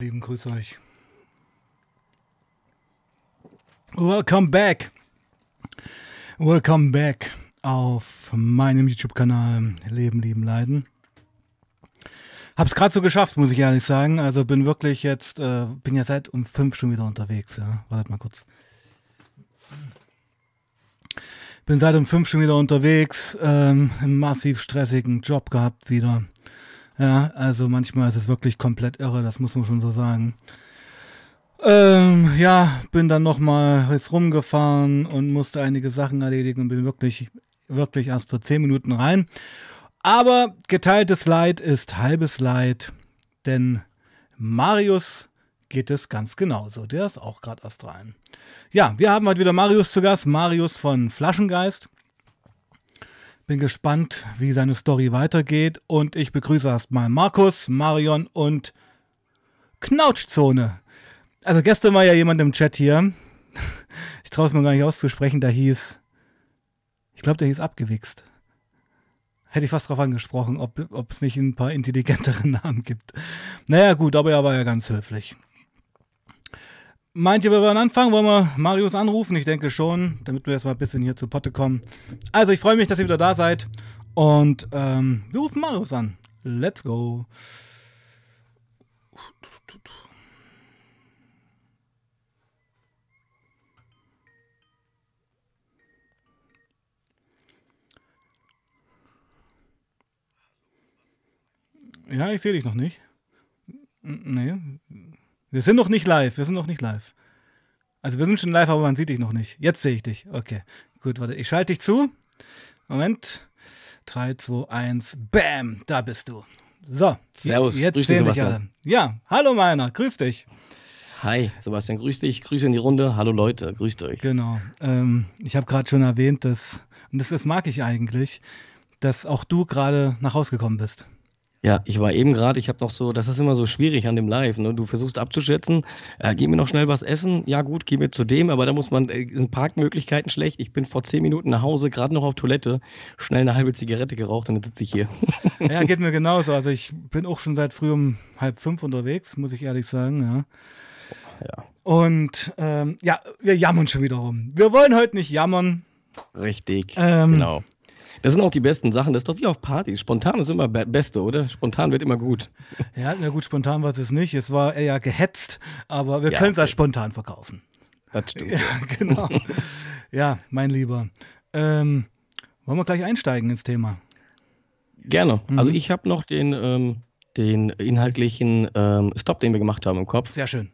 Lieben, grüß euch. Welcome back. Welcome back auf meinem YouTube-Kanal Leben, Lieben, Leiden. Hab's gerade so geschafft, muss ich ehrlich sagen. Also bin wirklich jetzt, äh, bin ja seit um fünf schon wieder unterwegs. Ja, wartet mal kurz. Bin seit um fünf schon wieder unterwegs, ähm, massiv stressigen Job gehabt wieder. Ja, also manchmal ist es wirklich komplett irre, das muss man schon so sagen. Ähm, ja, bin dann nochmal jetzt rumgefahren und musste einige Sachen erledigen und bin wirklich, wirklich erst vor zehn Minuten rein. Aber geteiltes Leid ist halbes Leid, denn Marius geht es ganz genauso. Der ist auch gerade erst rein. Ja, wir haben heute wieder Marius zu Gast, Marius von Flaschengeist. Bin gespannt, wie seine Story weitergeht. Und ich begrüße erstmal Markus, Marion und Knautschzone. Also gestern war ja jemand im Chat hier. Ich traue es mir gar nicht auszusprechen. Da hieß, ich glaube, der hieß abgewichst. Hätte ich fast darauf angesprochen, ob es nicht ein paar intelligentere Namen gibt. Naja, gut, aber er war ja ganz höflich. Meint ihr, wir wollen anfangen? Wollen wir Marius anrufen? Ich denke schon, damit wir erstmal ein bisschen hier zu Potte kommen. Also, ich freue mich, dass ihr wieder da seid. Und ähm, wir rufen Marius an. Let's go. Ja, ich sehe dich noch nicht. Nee, wir sind noch nicht live. Wir sind noch nicht live. Also wir sind schon live, aber man sieht dich noch nicht. Jetzt sehe ich dich. Okay. Gut, warte. Ich schalte dich zu. Moment. 3, 2, 1. Bam. Da bist du. So. Servus. Jetzt grüß sehen dich alle. Ja. Hallo meiner. Grüß dich. Hi, Sebastian, grüß dich. Grüße in die Runde. Hallo Leute, grüßt euch. Genau. Ähm, ich habe gerade schon erwähnt, dass, und das, das mag ich eigentlich, dass auch du gerade nach Hause gekommen bist. Ja, ich war eben gerade, ich habe noch so, das ist immer so schwierig an dem Live, ne? Du versuchst abzuschätzen, äh, gib mir noch schnell was essen. Ja, gut, geh mir zu dem, aber da muss man, äh, sind Parkmöglichkeiten schlecht. Ich bin vor zehn Minuten nach Hause, gerade noch auf Toilette, schnell eine halbe Zigarette geraucht und dann sitze ich hier. Ja, geht mir genauso. Also ich bin auch schon seit früh um halb fünf unterwegs, muss ich ehrlich sagen, ja. Ja. Und ähm, ja, wir jammern schon wieder rum. Wir wollen heute nicht jammern. Richtig, ähm, genau. Das sind auch die besten Sachen. Das ist doch wie auf Partys. Spontan ist immer be Beste, oder? Spontan wird immer gut. Ja, na gut, spontan war es nicht. Es war eher gehetzt, aber wir ja, können es okay. als spontan verkaufen. Das stimmt. Ja, genau. ja, mein Lieber. Ähm, wollen wir gleich einsteigen ins Thema? Gerne. Mhm. Also ich habe noch den, ähm, den inhaltlichen ähm, Stop, den wir gemacht haben im Kopf. Sehr schön.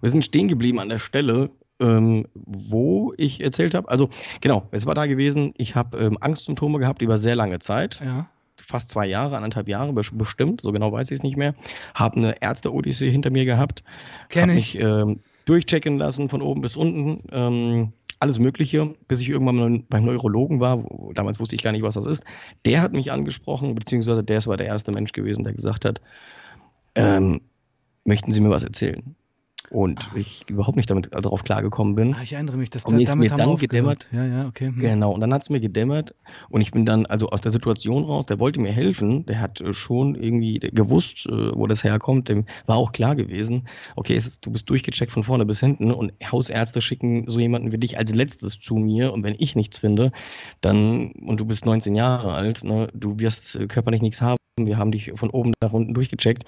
Wir sind stehen geblieben an der Stelle, ähm, wo ich erzählt habe. Also genau, es war da gewesen, ich habe ähm, Angstsymptome gehabt über sehr lange Zeit. Ja. Fast zwei Jahre, anderthalb Jahre bestimmt, so genau weiß ich es nicht mehr. Habe eine Ärzte-Odyssee hinter mir gehabt. Kenne ich. Mich, ähm, durchchecken lassen von oben bis unten. Ähm, alles Mögliche, bis ich irgendwann beim Neurologen war. Wo, damals wusste ich gar nicht, was das ist. Der hat mich angesprochen, beziehungsweise der war der erste Mensch gewesen, der gesagt hat, ähm, möchten Sie mir was erzählen? Und ich überhaupt nicht damit darauf klargekommen bin. Ah, ich erinnere mich, das und ist mir dann gedämmert. Ja, ja, okay. Hm. Genau, und dann hat es mir gedämmert und ich bin dann also aus der Situation raus, der wollte mir helfen, der hat äh, schon irgendwie gewusst, äh, wo das herkommt, dem war auch klar gewesen, okay, ist, du bist durchgecheckt von vorne bis hinten und Hausärzte schicken so jemanden wie dich als letztes zu mir und wenn ich nichts finde, dann, und du bist 19 Jahre alt, ne, du wirst äh, körperlich nichts haben, wir haben dich von oben nach unten durchgecheckt.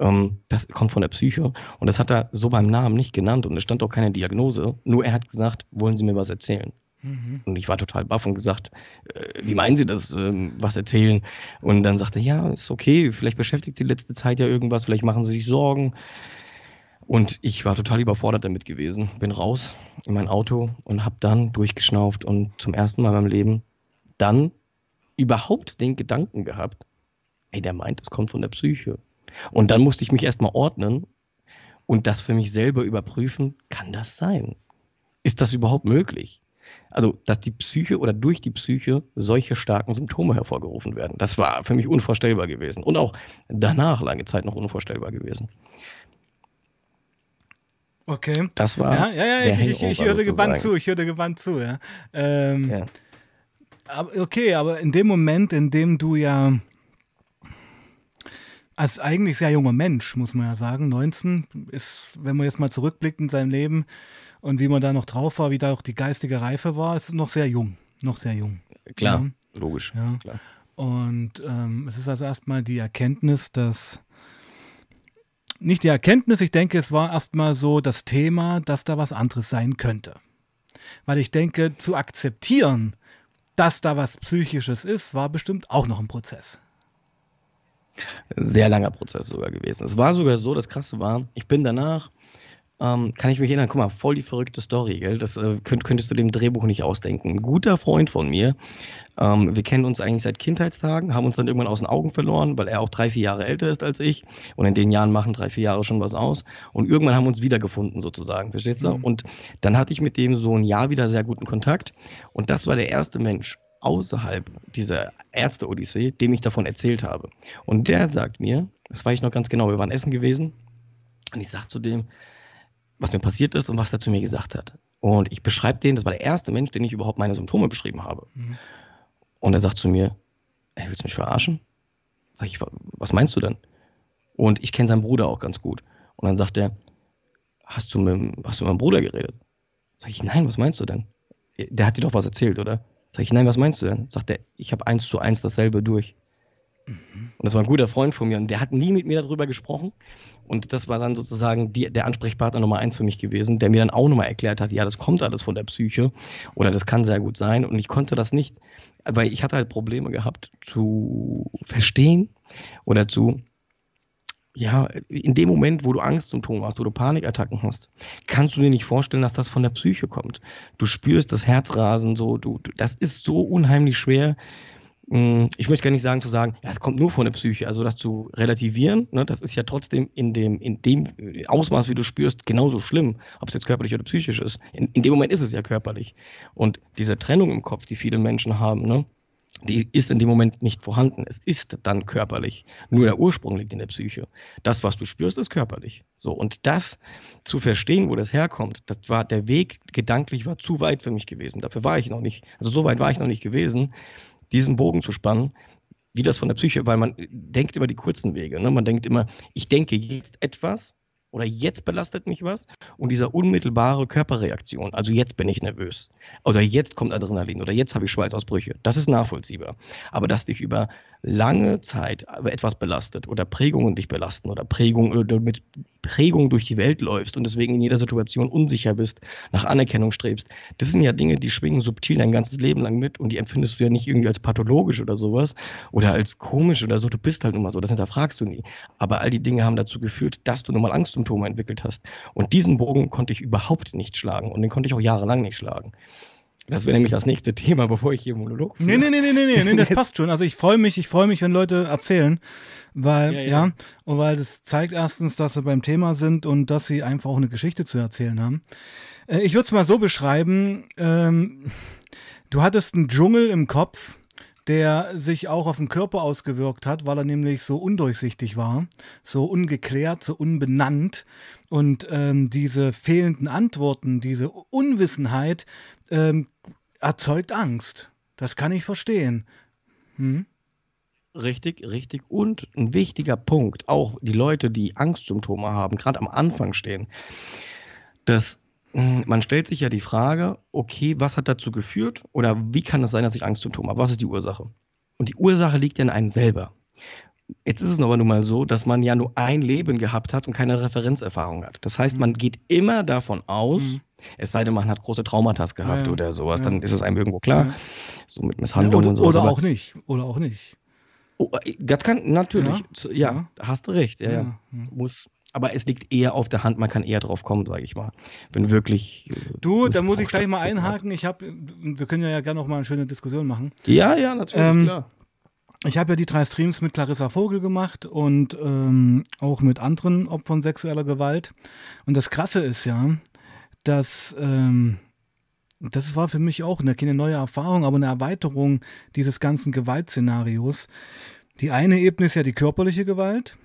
Ähm, das kommt von der Psyche. Und das hat er so beim Namen nicht genannt und es stand auch keine Diagnose. Nur er hat gesagt, wollen Sie mir was erzählen? Mhm. Und ich war total baff und gesagt, äh, wie meinen Sie das, äh, was erzählen? Und dann sagte er, ja, ist okay, vielleicht beschäftigt Sie letzte Zeit ja irgendwas, vielleicht machen Sie sich Sorgen. Und ich war total überfordert damit gewesen. Bin raus in mein Auto und habe dann durchgeschnauft und zum ersten Mal in meinem Leben dann überhaupt den Gedanken gehabt, ey, der meint, es kommt von der Psyche. Und dann musste ich mich erstmal ordnen und das für mich selber überprüfen, kann das sein? Ist das überhaupt möglich? Also, dass die Psyche oder durch die Psyche solche starken Symptome hervorgerufen werden. Das war für mich unvorstellbar gewesen. Und auch danach lange Zeit noch unvorstellbar gewesen. Okay. Das war. Ja, ja, ja, ich, ich, ich hörte gebannt zu, ich hörte gebannt zu, ja. Ähm, ja. Aber, okay, aber in dem Moment, in dem du ja Als eigentlich sehr junger Mensch, muss man ja sagen. 19 ist, wenn man jetzt mal zurückblickt in seinem Leben und wie man da noch drauf war, wie da auch die geistige Reife war, ist noch sehr jung. Noch sehr jung. Klar, ja. logisch. Ja. Klar. Und ähm, es ist also erstmal die Erkenntnis, dass nicht die Erkenntnis, ich denke, es war erstmal so das Thema, dass da was anderes sein könnte. Weil ich denke, zu akzeptieren, dass da was Psychisches ist, war bestimmt auch noch ein Prozess. Sehr langer Prozess sogar gewesen. Es war sogar so, das Krasse war, ich bin danach ähm, kann ich mich erinnern, guck mal, voll die verrückte Story, gell? Das äh, könnt, könntest du dem Drehbuch nicht ausdenken. Ein guter Freund von mir, ähm, wir kennen uns eigentlich seit Kindheitstagen, haben uns dann irgendwann aus den Augen verloren, weil er auch drei, vier Jahre älter ist als ich. Und in den Jahren machen drei, vier Jahre schon was aus. Und irgendwann haben wir uns wiedergefunden, sozusagen, verstehst du? Mhm. Und dann hatte ich mit dem so ein Jahr wieder sehr guten Kontakt. Und das war der erste Mensch, außerhalb dieser Ärzte-Odyssee, dem ich davon erzählt habe. Und der sagt mir, das weiß ich noch ganz genau, wir waren essen gewesen, und ich sag zu dem, was mir passiert ist und was er zu mir gesagt hat. Und ich beschreibe den, das war der erste Mensch, den ich überhaupt meine Symptome beschrieben habe. Mhm. Und er sagt zu mir, ey, willst du mich verarschen? Sag ich, was meinst du denn? Und ich kenne seinen Bruder auch ganz gut. Und dann sagt er, hast du mit, hast du mit meinem Bruder geredet? Sag ich, nein, was meinst du denn? Der hat dir doch was erzählt, oder? Sag ich, nein, was meinst du denn? Sagt er, ich habe eins zu eins dasselbe durch. Mhm. Und das war ein guter Freund von mir und der hat nie mit mir darüber gesprochen. Und das war dann sozusagen die, der Ansprechpartner Nummer eins für mich gewesen, der mir dann auch nochmal erklärt hat, ja, das kommt alles von der Psyche oder das kann sehr gut sein. Und ich konnte das nicht, weil ich hatte halt Probleme gehabt zu verstehen oder zu, ja, in dem Moment, wo du Angstsymptome hast, wo du Panikattacken hast, kannst du dir nicht vorstellen, dass das von der Psyche kommt. Du spürst das Herzrasen so, du, du das ist so unheimlich schwer, hm, ich möchte gar nicht sagen zu sagen, ja, es kommt nur von der Psyche, also das zu relativieren, ne, das ist ja trotzdem in dem, in dem Ausmaß, wie du spürst, genauso schlimm, ob es jetzt körperlich oder psychisch ist. In, in dem Moment ist es ja körperlich. Und diese Trennung im Kopf, die viele Menschen haben, ne, die ist in dem Moment nicht vorhanden. Es ist dann körperlich. Nur der Ursprung liegt in der Psyche. Das, was du spürst, ist körperlich. So. Und das zu verstehen, wo das herkommt, das war, der Weg gedanklich war zu weit für mich gewesen. Dafür war ich noch nicht, also so weit war ich noch nicht gewesen, diesen Bogen zu spannen, wie das von der Psyche, weil man denkt immer die kurzen Wege. Ne? Man denkt immer, ich denke jetzt etwas oder jetzt belastet mich was und dieser unmittelbare Körperreaktion, also jetzt bin ich nervös oder jetzt kommt Adrenalin oder jetzt habe ich Schweißausbrüche, das ist nachvollziehbar. Aber dass dich über lange Zeit etwas belastet oder Prägungen dich belasten oder Prägungen oder mit Prägung durch die Welt läufst und deswegen in jeder Situation unsicher bist, nach Anerkennung strebst, das sind ja Dinge, die schwingen subtil dein ganzes Leben lang mit und die empfindest du ja nicht irgendwie als pathologisch oder sowas oder als komisch oder so. Du bist halt nun mal so, das hinterfragst du nie. Aber all die Dinge haben dazu geführt, dass du nun mal Angstsymptome entwickelt hast. Und diesen Bogen konnte ich überhaupt nicht schlagen und den konnte ich auch jahrelang nicht schlagen. Das wäre nämlich das nächste Thema, bevor ich hier Monolog führe. Nee, nee, nee, nee, nee, nee, das passt schon. Also ich freue mich, ich freue mich, wenn Leute erzählen, weil, ja, ja. ja, und weil das zeigt erstens, dass sie beim Thema sind und dass sie einfach auch eine Geschichte zu erzählen haben. Äh, ich würde es mal so beschreiben, ähm, du hattest einen Dschungel im Kopf, der sich auch auf den Körper ausgewirkt hat, weil er nämlich so undurchsichtig war, so ungeklärt, so unbenannt. Und ähm, diese fehlenden Antworten, diese Unwissenheit ähm, erzeugt Angst. Das kann ich verstehen. Hm? Richtig, richtig. Und ein wichtiger Punkt, auch die Leute, die Angstsymptome haben, gerade am Anfang stehen, dass man stellt sich ja die Frage, okay, was hat dazu geführt oder wie kann es sein, dass ich Angstsymptome habe? Was ist die Ursache? Und die Ursache liegt ja in einem selber. Jetzt ist es aber nun mal so, dass man ja nur ein Leben gehabt hat und keine Referenzerfahrung hat. Das heißt, man mhm. geht immer davon aus, mhm. es sei denn, man hat große Traumata gehabt ja, oder sowas, ja. dann ist es einem irgendwo klar. Ja. So mit Misshandlungen und sowas. Oder auch nicht. Oder auch nicht. Oh, äh, das kann natürlich, ja, hast du recht, ja. Muss, aber es liegt eher auf der Hand, man kann eher drauf kommen, sage ich mal. Wenn wirklich. Äh, du, da muss ich gleich mal einhaken. Ich habe, wir können ja gerne noch mal eine schöne Diskussion machen. Ja, ja, natürlich, ähm, klar ich habe ja die drei Streams mit Clarissa Vogel gemacht und ähm, auch mit anderen Opfern sexueller Gewalt. Und das Krasse ist ja, dass ähm, das war für mich auch eine, keine neue Erfahrung, aber eine Erweiterung dieses ganzen Gewaltszenarios. Die eine Ebene ist ja die körperliche Gewalt.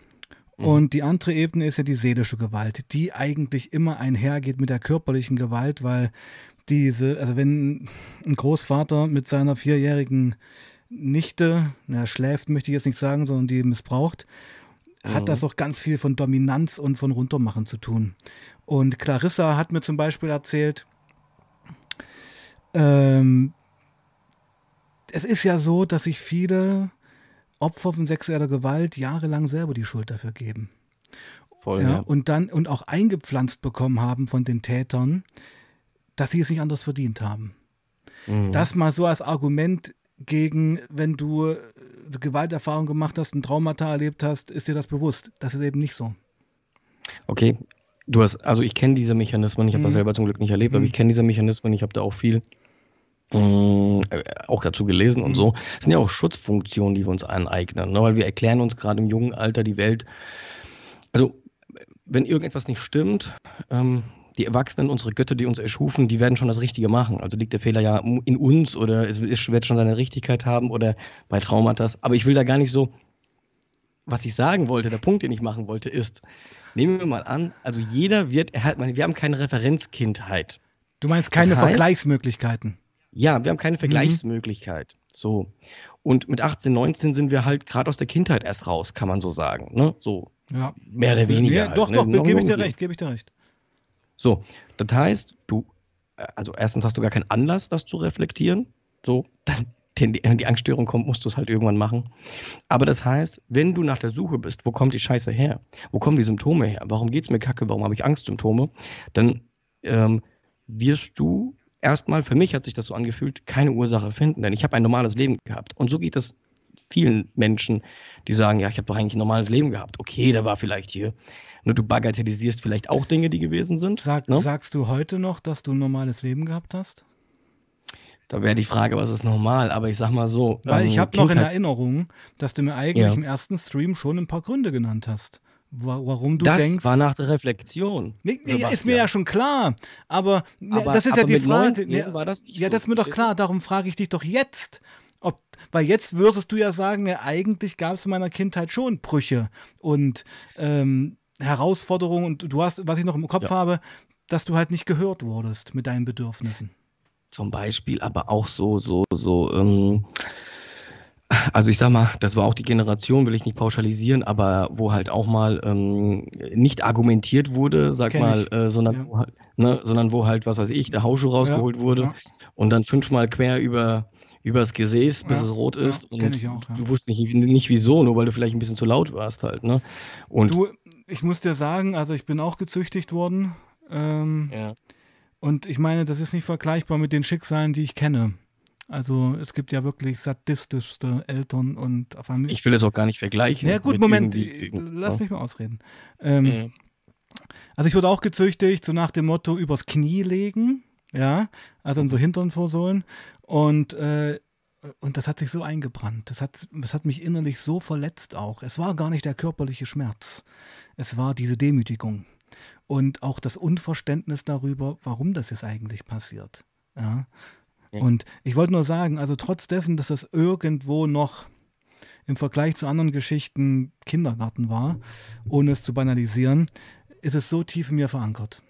Mhm. Und die andere Ebene ist ja die seelische Gewalt, die eigentlich immer einhergeht mit der körperlichen Gewalt, weil diese, also wenn ein Großvater mit seiner vierjährigen Nichte, na, schläft möchte ich jetzt nicht sagen, sondern die missbraucht, hat das auch ganz viel von Dominanz und von Runtermachen zu tun. Und Clarissa hat mir zum Beispiel erzählt, ähm, es ist ja so, dass sich viele Opfer von sexueller Gewalt jahrelang selber die Schuld dafür geben. Voll, ja, ja. Und dann und auch eingepflanzt bekommen haben von den Tätern, dass sie es nicht anders verdient haben. Mhm. Das mal so als Argument gegen, wenn du äh, Gewalterfahrung gemacht hast, ein Traumata erlebt hast, ist dir das bewusst. Das ist eben nicht so. Okay, du hast, also ich kenne diese Mechanismen, ich habe das Mhm. selber zum Glück nicht erlebt, aber Mhm. ich kenne diese Mechanismen, ich habe da auch viel mh, äh, auch dazu gelesen und Mhm. so. Es sind ja auch Schutzfunktionen, die wir uns aneignen, ne? weil wir erklären uns gerade im jungen Alter die Welt. Also, wenn irgendetwas nicht stimmt, ähm, die Erwachsenen, unsere Götter, die uns erschufen, die werden schon das Richtige machen. Also liegt der Fehler ja in uns oder es wird schon seine Richtigkeit haben oder bei Traumatas. Aber ich will da gar nicht so, was ich sagen wollte, der Punkt, den ich machen wollte, ist, nehmen wir mal an, also jeder wird, er hat, wir haben keine Referenzkindheit. Du meinst keine Das heißt- Vergleichsmöglichkeiten. Ja, wir haben keine Vergleichsmöglichkeit. So. Und mit 18, 19 sind wir halt gerade aus der Kindheit erst raus, kann man so sagen. Ne? So Ja. mehr oder weniger. Ja, halt, doch, ne? doch, Noch gebe ich dir recht, gebe ich dir recht. So, das heißt, du, äh, also erstens hast du gar keinen Anlass, das zu reflektieren. So, dann, wenn die, wenn die Angststörung kommt, musst du es halt irgendwann machen. Aber das heißt, wenn du nach der Suche bist, wo kommt die Scheiße her? Wo kommen die Symptome her? Warum geht es mir kacke? Warum habe ich Angstsymptome? Dann ähm, wirst du erstmal, für mich hat sich das so angefühlt, keine Ursache finden, denn ich habe ein normales Leben gehabt. Und so geht es vielen Menschen, die sagen, ja, ich habe doch eigentlich ein normales Leben gehabt. Okay, da war vielleicht hier. Nur du bagatellisierst vielleicht auch Dinge, die gewesen sind. Sag, ne? Sagst du heute noch, dass du ein normales Leben gehabt hast? Da wäre die Frage, was ist normal? Aber ich sag mal so. Weil ich ähm, habe noch in Erinnerung, dass du mir eigentlich Ja. im ersten Stream schon ein paar Gründe genannt hast, warum du Das denkst. war nach der Reflexion. Nee, nee, ist mir ja schon klar. Aber, ne, Aber- das ist ja aber die mit Frage. 19 ne, war das nicht ja, so, das ist mir doch klar. Darum frage ich dich doch jetzt. Ob, weil jetzt würdest du ja sagen, ne, eigentlich gab es in meiner Kindheit schon Brüche und ähm, Herausforderungen. Und du hast, was ich noch im Kopf Ja. habe, dass du halt nicht gehört wurdest mit deinen Bedürfnissen. Zum Beispiel, aber auch so, so, so, ähm, also ich sag mal, das war auch die Generation, will ich nicht pauschalisieren, aber wo halt auch mal ähm, nicht argumentiert wurde, sag Kenn mal, äh, sondern, Ja. wo halt, ne, sondern wo halt, was weiß ich, der Hausschuh rausgeholt wurde Ja. und dann fünfmal quer über übers Gesäß, bis Ja, es rot ja, ist kenn und auch, ja. du wusstest nicht, nicht wieso, nur weil du vielleicht ein bisschen zu laut warst halt, ne? Und Du, ich muss dir sagen, also ich bin auch gezüchtigt worden. Ähm, ja. Und ich meine, das ist nicht vergleichbar mit den Schicksalen, die ich kenne. Also es gibt ja wirklich sadistischste Eltern und Familien. Ich will es auch gar nicht vergleichen. Ja gut, Moment, äh, lass ne? mich mal ausreden. Ähm, Mhm. Also ich wurde auch gezüchtigt, so nach dem Motto übers Knie legen, ja, also in so Hintern versohlen. Und, äh, und das hat sich so eingebrannt. Das hat, das hat mich innerlich so verletzt auch. Es war gar nicht der körperliche Schmerz. Es war diese Demütigung. Und auch das Unverständnis darüber, warum das jetzt eigentlich passiert. Ja. Und ich wollte nur sagen, also trotz dessen, dass das irgendwo noch im Vergleich zu anderen Geschichten Kindergarten war, ohne es zu banalisieren, ist es so tief in mir verankert.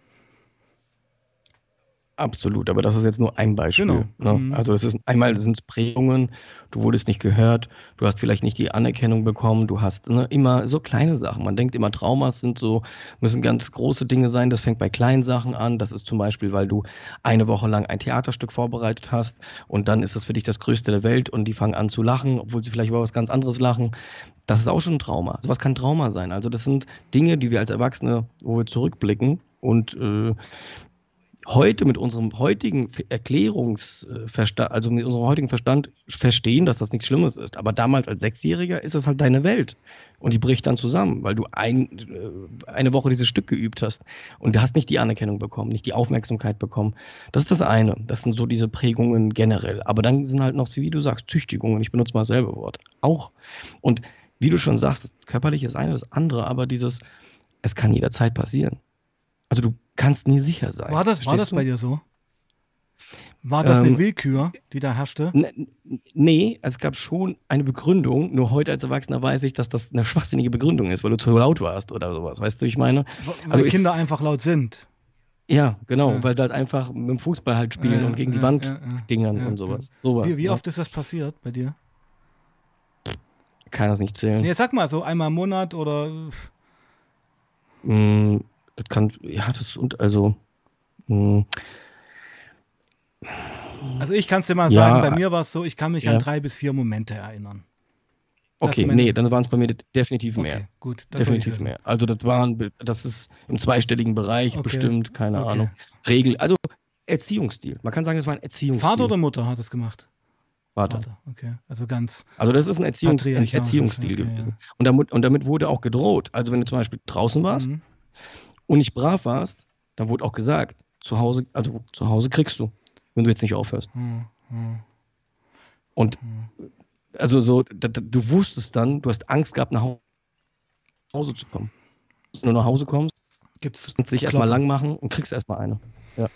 Absolut, aber das ist jetzt nur ein Beispiel. Genau. Ne? Mhm. Also das ist einmal sind es Prägungen, du wurdest nicht gehört, du hast vielleicht nicht die Anerkennung bekommen, du hast ne, immer so kleine Sachen. Man denkt immer, Traumas sind so, müssen ganz große Dinge sein. Das fängt bei kleinen Sachen an. Das ist zum Beispiel, weil du eine Woche lang ein Theaterstück vorbereitet hast und dann ist es für dich das Größte der Welt und die fangen an zu lachen, obwohl sie vielleicht über was ganz anderes lachen. Das ist auch schon ein Trauma. Sowas kann Trauma sein. Also das sind Dinge, die wir als Erwachsene, wo wir zurückblicken und äh, heute mit unserem heutigen Erklärungsverstand, also mit unserem heutigen Verstand verstehen, dass das nichts Schlimmes ist. Aber damals als Sechsjähriger ist es halt deine Welt. Und die bricht dann zusammen, weil du ein, äh, eine Woche dieses Stück geübt hast und du hast nicht die Anerkennung bekommen, nicht die Aufmerksamkeit bekommen. Das ist das eine. Das sind so diese Prägungen generell. Aber dann sind halt noch, wie du sagst, Züchtigungen. Ich benutze mal dasselbe Wort. Auch. Und wie du schon sagst, körperlich ist eine, das andere, aber dieses, es kann jederzeit passieren. Also du kannst nie sicher sein. War das, war das du? bei dir so? War das eine Ähm, Willkür, die da herrschte? Nee, es gab schon eine Begründung, nur heute als Erwachsener weiß ich, dass das eine schwachsinnige Begründung ist, weil du zu laut warst oder sowas. Weißt du, wie ich meine? Weil also ich- Kinder einfach laut sind. Ja, genau, Ja. weil sie halt einfach mit dem Fußball halt spielen Ja, und gegen die ja, Wand ja, ja. dingern und sowas. sowas Wie, wie ne? oft ist das passiert bei dir? kann das nicht zählen. Nee, sag mal, so einmal im Monat oder. Mm, das kann, ja, das und also. Mm, Also ich kann es dir mal Ja. sagen, bei mir war es so, ich kann mich Ja. an drei bis vier Momente erinnern. Okay, nee, dann waren es bei mir de- definitiv mehr. Okay, gut. definitiv mehr. Also das waren, das ist im zweistelligen Bereich Okay. bestimmt, keine Okay. Ahnung. Regel, also Erziehungsstil. Man kann sagen, es war ein Erziehungsstil. Vater oder Mutter hat es gemacht? Vater. Vater, okay. Also ganz. Also das ist ein, Erziehungs ein Erziehungsstil gewesen. Und, damit, und damit wurde auch gedroht. Also wenn du zum Beispiel draußen warst Mhm. Und nicht brav warst, dann wurde auch gesagt, zu Hause, also zu Hause kriegst du, wenn du jetzt nicht aufhörst. Mhm. Mhm. Und also so, da, da, du wusstest dann, du hast Angst gehabt, nach Hau- Hause zu kommen. Wenn du nach Hause kommst, Gibt's. dich erstmal lang machen und kriegst erstmal eine. Ja,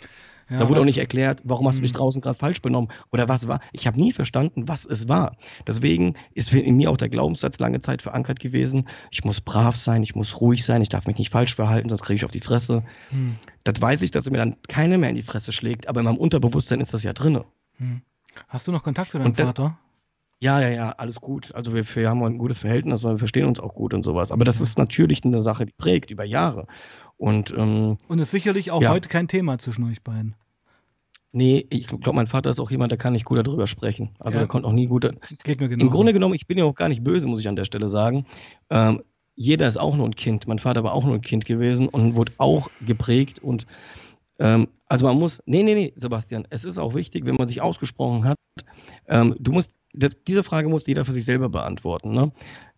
da wurde auch nicht erklärt, warum hast du dich Mhm. draußen gerade falsch benommen oder was war. Ich habe nie verstanden, was es war. Deswegen ist in mir auch der Glaubenssatz lange Zeit verankert gewesen, ich muss brav sein, ich muss ruhig sein, ich darf mich nicht falsch verhalten, sonst kriege ich auf die Fresse. Hm, Das weiß ich, dass mir dann keiner mehr in die Fresse schlägt, aber in meinem Unterbewusstsein ist das ja drin. hm. Hast du noch Kontakt zu deinem Und Vater? Ja, ja, ja, alles gut. Also wir, wir haben ein gutes Verhältnis, wir verstehen uns auch gut und sowas. Aber das ist natürlich eine Sache, die prägt über Jahre. Und ähm, Und ist sicherlich auch Ja. heute kein Thema zwischen euch beiden. nee, ich glaube, mein Vater ist auch jemand, der kann nicht gut darüber sprechen. Also Ja. der konnte auch nie gut. Geht mir genau. Im Grunde genommen, ich bin ja auch gar nicht böse, muss ich an der Stelle sagen. Ähm, jeder ist auch nur ein Kind. Mein Vater war auch nur ein Kind gewesen und wurde auch geprägt. Und ähm, also man muss, nee, nee, nee, Sebastian, es ist auch wichtig, wenn man sich ausgesprochen hat, ähm, du musst, das, diese Frage muss jeder für sich selber beantworten. Ne?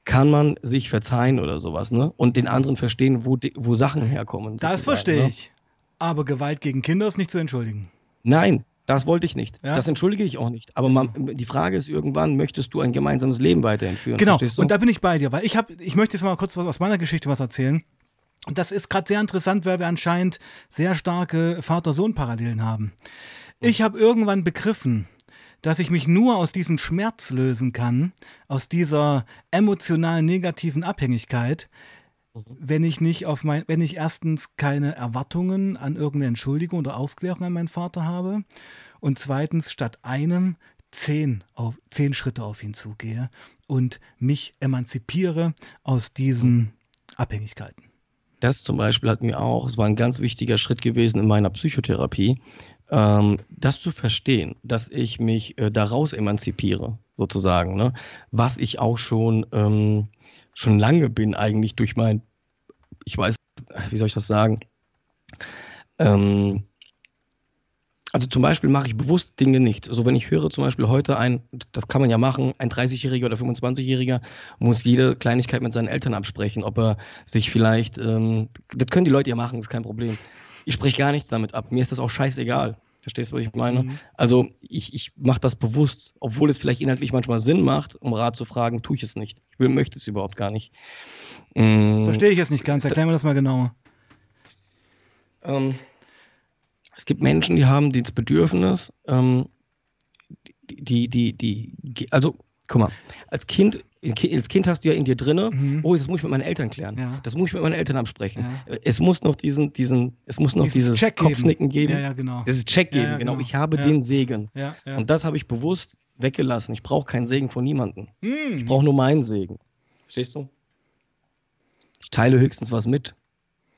Kann man sich verzeihen oder sowas, ne? Und den anderen verstehen, wo, wo Sachen herkommen. Das verstehe ne? ich. Aber Gewalt gegen Kinder ist nicht zu entschuldigen. Nein, das wollte ich nicht. Ja. Das entschuldige ich auch nicht. Aber man, die Frage ist irgendwann, möchtest du ein gemeinsames Leben weiterhin führen? Genau, und da bin ich bei dir, weil ich habe, ich möchte jetzt mal kurz was aus meiner Geschichte was erzählen. Und das ist gerade sehr interessant, weil wir anscheinend sehr starke Vater-Sohn-Parallelen haben. Ich habe irgendwann begriffen, dass ich mich nur aus diesem Schmerz lösen kann, aus dieser emotional negativen Abhängigkeit, wenn ich nicht auf mein, wenn ich erstens keine Erwartungen an irgendeine Entschuldigung oder Aufklärung an meinen Vater habe und zweitens statt einem zehn, auf, zehn Schritte auf ihn zugehe und mich emanzipiere aus diesen Abhängigkeiten. Das zum Beispiel hat mir auch, es war ein ganz wichtiger Schritt gewesen in meiner Psychotherapie, ähm, das zu verstehen, dass ich mich äh, daraus emanzipiere, sozusagen, ne? was ich auch schon, ähm, schon lange bin, eigentlich durch mein, ich weiß, wie soll ich das sagen? Ähm, also zum Beispiel mache ich bewusst Dinge nicht. Also wenn ich höre zum Beispiel heute ein, das kann man ja machen, ein 30-Jähriger oder 25-Jähriger muss jede Kleinigkeit mit seinen Eltern absprechen, ob er sich vielleicht, ähm, das können die Leute ja machen, ist kein Problem. Ich spreche gar nichts damit ab. Mir ist das auch scheißegal. Verstehst du, was ich meine? Mhm. Also ich, ich mache das bewusst, obwohl es vielleicht inhaltlich manchmal Sinn macht, um Rat zu fragen, tue ich es nicht. Ich will, möchte es überhaupt gar nicht. Mm, Verstehe ich jetzt nicht ganz. Erklär mir das mal genauer. Ähm, es gibt Menschen, die haben das Bedürfnis, ähm, die, die, die, also, guck mal, als Kind, als Kind hast du ja in dir drinne, Mhm. oh, das muss ich mit meinen Eltern klären. Ja. Das muss ich mit meinen Eltern absprechen. Ja. Es muss noch diesen, diesen, es muss noch Dieses dieses, Check geben. Kopfnicken geben, Ja, ja, genau. dieses Check geben, ja, genau. genau. Ich habe den Segen. Und das habe ich bewusst weggelassen. Ich brauche keinen Segen von niemandem. Hm. Ich brauche nur meinen Segen. Verstehst du? Ich teile höchstens was mit,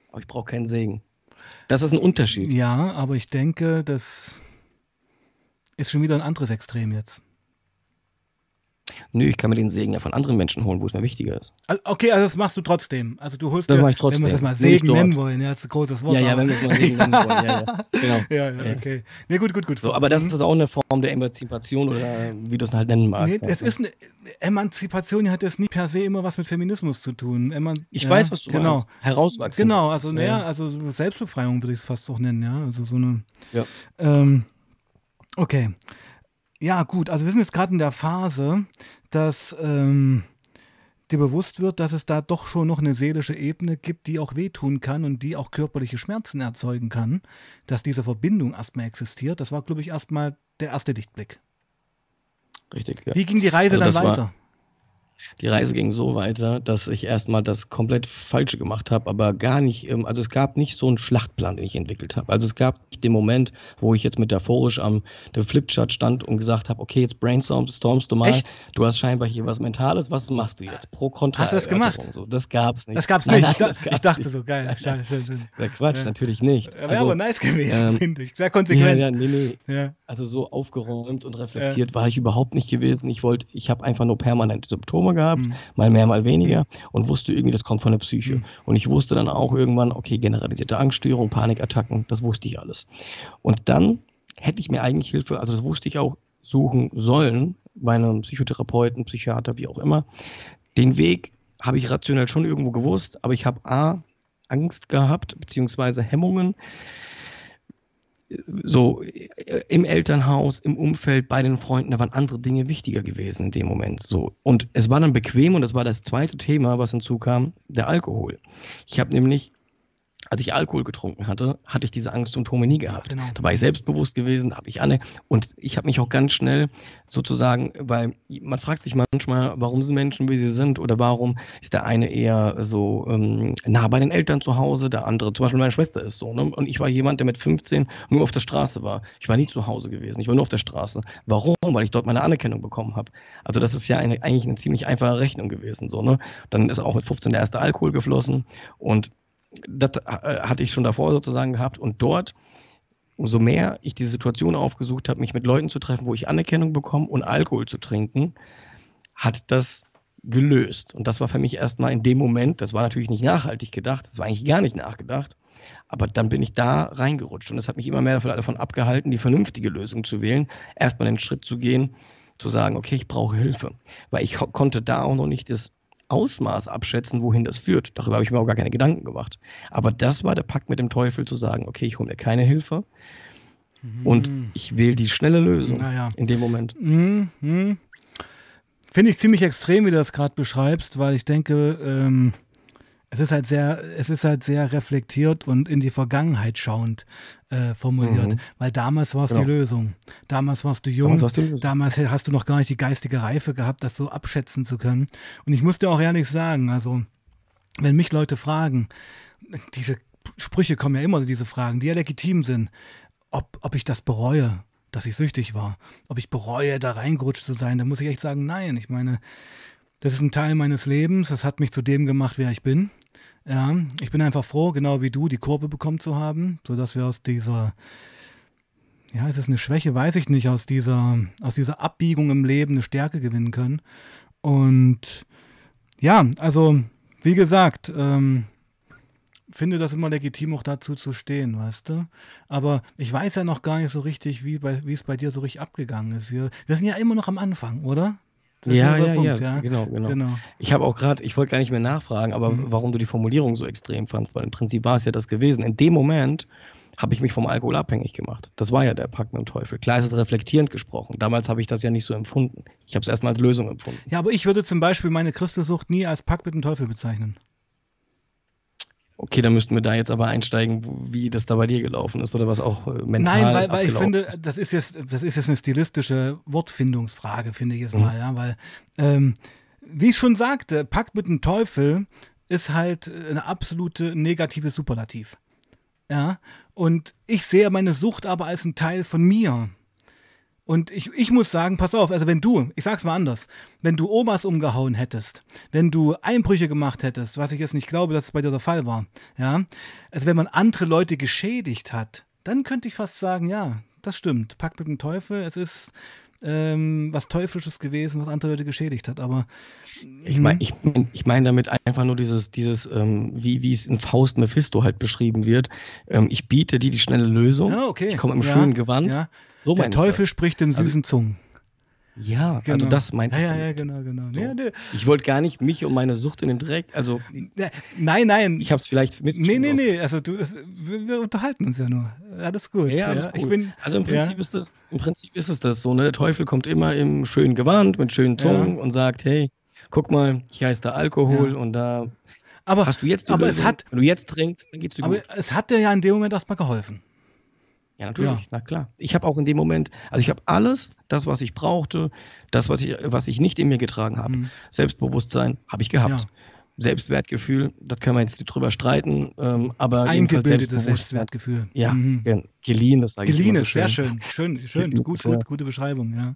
aber ich brauche keinen Segen. Das ist ein Unterschied. Ja, aber ich denke, das ist schon wieder ein anderes Extrem jetzt. Nö, ich kann mir den Segen ja von anderen Menschen holen, wo es mir wichtiger ist. Also, Okay, also das machst du trotzdem. Also du holst Das dir, mach ich wenn wir es trotzdem. mal Segen nennen wollen, ja, das ist ein großes Wort. ja, ja, wenn wir es mal Segen nennen wollen. Ja, ja. Genau. ja, ja, okay. Nee, gut, gut, gut. So, aber das ist auch eine Form der Emanzipation oder wie du es halt nennen magst. Nee, es ist eine Emanzipation hat jetzt nicht per se immer was mit Feminismus zu tun. Eman ich ja, weiß, was du genau. meinst. Herauswachsen. Genau, also naja, Ja. also so Selbstbefreiung würde ich es fast auch nennen, ja. Also so eine. Ja. Ähm, okay. Ja, gut, also wir sind jetzt gerade in der Phase, dass ähm, dir bewusst wird, dass es da doch schon noch eine seelische Ebene gibt, die auch wehtun kann und die auch körperliche Schmerzen erzeugen kann, dass diese Verbindung erstmal existiert. Das war, glaube ich, erstmal der erste Lichtblick. Richtig, ja. Wie ging die Reise Also dann war- weiter? Die Reise ging so weiter, dass ich erstmal das komplett Falsche gemacht habe, aber gar nicht, ähm, also es gab nicht so einen Schlachtplan, den ich entwickelt habe. Also es gab nicht den Moment, wo ich jetzt metaphorisch am der Flipchart stand und gesagt habe, okay, jetzt brainstormst du mal, Echt? du hast scheinbar hier was Mentales, was machst du jetzt? Pro, Kontra. Hast du das gemacht? So, das gab's nicht. Das gab's nicht. Nein, nein, das gab's ich dachte nicht. so, geil. Schön, schön, schön. Der Quatsch, ja. natürlich nicht. Wäre also, aber nice gewesen, ähm, finde ich. Sehr konsequent. Ja, ja, nee, nee. Ja. Also so aufgeräumt und reflektiert war ich überhaupt nicht gewesen. Ich wollte, ich habe einfach nur permanente Symptome gehabt, mhm. mal mehr, mal weniger und wusste irgendwie, das kommt von der Psyche. Mhm. Und ich wusste dann auch irgendwann, okay, generalisierte Angststörung, Panikattacken, das wusste ich alles. Und dann hätte ich mir eigentlich Hilfe, also das wusste ich auch, suchen sollen bei einem Psychotherapeuten, Psychiater, wie auch immer. Den Weg habe ich rationell schon irgendwo gewusst, aber ich habe A, Angst gehabt, beziehungsweise Hemmungen, so äh, im Elternhaus, im Umfeld, bei den Freunden, da waren andere Dinge wichtiger gewesen in dem Moment. So. Und es war dann bequem und das war das zweite Thema, was hinzukam, der Alkohol. Ich habe nämlich als ich Alkohol getrunken hatte, hatte ich diese Angstsymptome nie gehabt. Genau. Da war ich selbstbewusst gewesen, da habe ich Anne. Und ich habe mich auch ganz schnell sozusagen, weil man fragt sich manchmal, warum sind Menschen, wie sie sind, oder warum ist der eine eher so ähm, nah bei den Eltern zu Hause, der andere, zum Beispiel meine Schwester ist so. Ne? Und ich war jemand, der mit 15 nur auf der Straße war. Ich war nie zu Hause gewesen, ich war nur auf der Straße. Warum? Weil ich dort meine Anerkennung bekommen habe. Also das ist ja eine, eigentlich eine ziemlich einfache Rechnung gewesen. So, ne? Dann ist auch mit 15 der erste Alkohol geflossen und das äh, hatte ich schon davor sozusagen gehabt. Und dort, umso mehr ich diese Situation aufgesucht habe, mich mit Leuten zu treffen, wo ich Anerkennung bekomme und Alkohol zu trinken, hat das gelöst. Und das war für mich erstmal in dem Moment, das war natürlich nicht nachhaltig gedacht, das war eigentlich gar nicht nachgedacht, aber dann bin ich da reingerutscht und es hat mich immer mehr davon abgehalten, die vernünftige Lösung zu wählen, erstmal den Schritt zu gehen, zu sagen, okay, ich brauche Hilfe, weil ich konnte da auch noch nicht das Ausmaß abschätzen, wohin das führt. Darüber habe ich mir auch gar keine Gedanken gemacht. Aber das war der Pakt mit dem Teufel, zu sagen, okay, ich hole mir keine Hilfe mhm. und ich wähle die schnelle Lösung naja. in dem Moment. Mhm. mhm. Finde ich ziemlich extrem, wie du das gerade beschreibst, weil ich denke, ähm, es ist halt sehr, es ist halt sehr reflektiert und in die Vergangenheit schauend äh, formuliert. Mhm. Weil damals war es genau. die Lösung. Damals warst du jung, damals, du damals, hast du noch gar nicht die geistige Reife gehabt, das so abschätzen zu können. Und ich muss dir auch ehrlich sagen, also wenn mich Leute fragen, diese Sprüche kommen ja immer, diese Fragen, die ja legitim sind, ob, ob ich das bereue, dass ich süchtig war, ob ich bereue, da reingerutscht zu sein, dann muss ich echt sagen, nein. Ich meine, das ist ein Teil meines Lebens, das hat mich zu dem gemacht, wer ich bin. Ja, ich bin einfach froh, genau wie du, die Kurve bekommen zu haben, sodass wir aus dieser, ja, ist es eine Schwäche, weiß ich nicht, aus dieser, aus dieser Abbiegung im Leben eine Stärke gewinnen können. Und ja, also, wie gesagt, ähm, finde das immer legitim, auch dazu zu stehen, weißt du? Aber ich weiß ja noch gar nicht so richtig, wie, es bei dir so richtig abgegangen ist. Wir, wir sind ja immer noch am Anfang, oder? Ja, ja, Punkt, ja, ja, genau, genau. genau. Ich habe auch gerade, ich wollte gar nicht mehr nachfragen, aber mhm. warum du die Formulierung so extrem fandst, weil im Prinzip war es ja das gewesen. In dem Moment habe ich mich vom Alkohol abhängig gemacht. Das war ja der Pakt mit dem Teufel. Klar ist es reflektierend gesprochen. Damals habe ich das ja nicht so empfunden. Ich habe es erstmal als Lösung empfunden. Ja, aber ich würde zum Beispiel meine Christelsucht nie als Pakt mit dem Teufel bezeichnen. Okay, dann müssten wir da jetzt aber einsteigen, wie das da bei dir gelaufen ist oder was auch äh, mental Nein, weil, weil ich finde, ist. das ist jetzt, das ist jetzt eine stilistische Wortfindungsfrage, finde ich jetzt mhm. mal, ja, weil, ähm, wie ich schon sagte, Pakt mit dem Teufel ist halt eine absolute negative Superlativ. Ja, und ich sehe meine Sucht aber als ein Teil von mir. Und ich, ich muss sagen, pass auf, also wenn du, ich sag's mal anders, wenn du Omas umgehauen hättest, wenn du Einbrüche gemacht hättest, was ich jetzt nicht glaube, dass es bei dir der Fall war, ja, also wenn man andere Leute geschädigt hat, dann könnte ich fast sagen, ja, das stimmt, Pakt mit dem Teufel, es ist ähm, was Teuflisches gewesen, was andere Leute geschädigt hat. Aber ich meine, ich, ich mein damit einfach nur dieses, dieses ähm, wie, wie es in Faust Mephisto halt beschrieben wird. Ähm, ich biete dir die schnelle Lösung. Ja, okay. Ich komme im ja, schönen Gewand. Ja. So Der Teufel spricht in also süßen also, Zungen. Ja, also genau. also das meinte ja, ich. Ja, ja, genau, genau. So. Ja, ne. Ich wollte gar nicht mich und meine Sucht in den Dreck, also. Nein, nein. Ich habe es vielleicht missverstanden. Nee, nee, nee, also du, wir, wir, unterhalten uns ja nur. Alles gut. Ja, alles ja. Gut. Bin, also im Prinzip, ist das, im Prinzip ist es das so, ne? Der Teufel kommt immer im schönen Gewand, mit schönen Zungen und sagt, hey, guck mal, hier heißt da Alkohol und da aber, hast du jetzt aber Lösung. Es hat, Wenn du jetzt trinkst, dann geht's dir aber gut. Aber es hat dir ja in dem Moment erstmal geholfen. Ja, natürlich, ja. na klar. Ich habe auch in dem Moment, also ich habe alles, das, was ich brauchte, das, was ich, was ich nicht in mir getragen habe. Mhm. Selbstbewusstsein habe ich gehabt. Ja. Selbstwertgefühl, das können wir jetzt nicht drüber streiten, ähm, aber eingebildetes Selbstwertgefühl. Ja, mhm. geliehen, das sage ich Geliehen ist sehr schön, schön, schön, gut, gut, gute Beschreibung, ja.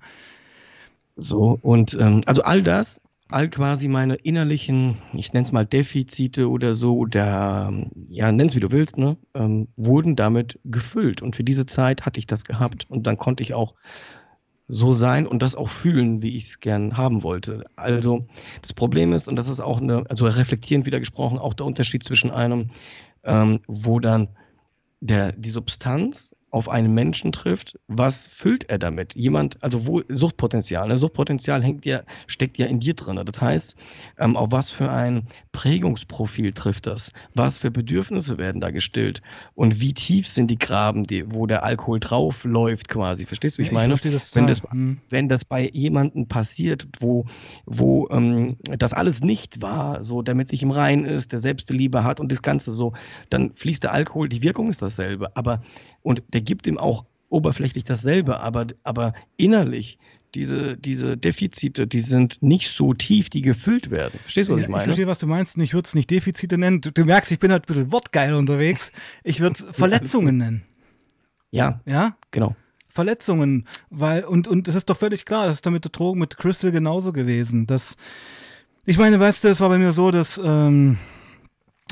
So, und ähm, also all das all quasi meine innerlichen, ich nenne es mal Defizite oder so, oder ja, nenn es wie du willst, ne, ähm, wurden damit gefüllt. Und für diese Zeit hatte ich das gehabt. Und dann konnte ich auch so sein und das auch fühlen, wie ich es gern haben wollte. Also das Problem ist, und das ist auch eine, also reflektierend wieder gesprochen, auch der Unterschied zwischen einem, ähm, wo dann der, die Substanz auf einen Menschen trifft, was füllt er damit? Jemand, also wo Suchtpotenzial, ne? Suchtpotenzial hängt ja, steckt ja in dir drin. Das heißt, ähm, auf was für ein Prägungsprofil trifft das? Was für Bedürfnisse werden da gestillt? Und wie tief sind die Graben, die, wo der Alkohol drauf läuft, quasi? Verstehst du, wie ich, ich meine? Das wenn, das, hm. wenn das bei jemandem passiert, wo, wo ähm, das alles nicht war, so der mit sich im Rein ist, der Selbstliebe hat und das Ganze so, dann fließt der Alkohol, die Wirkung ist dasselbe. Aber und der gibt ihm auch oberflächlich dasselbe, aber, aber innerlich diese, diese Defizite, die sind nicht so tief, die gefüllt werden. Verstehst du, was ich meine? Ich verstehe, was du meinst und ich würde es nicht Defizite nennen. Du, du, merkst, ich bin halt ein bisschen wortgeil unterwegs. Ich würde es Verletzungen nennen. Ja. Ja? Genau. Verletzungen, weil, und, und es ist doch völlig klar, das ist damit der Drogen mit Crystal genauso gewesen. Dass, ich meine, weißt du, es war bei mir so, dass ähm,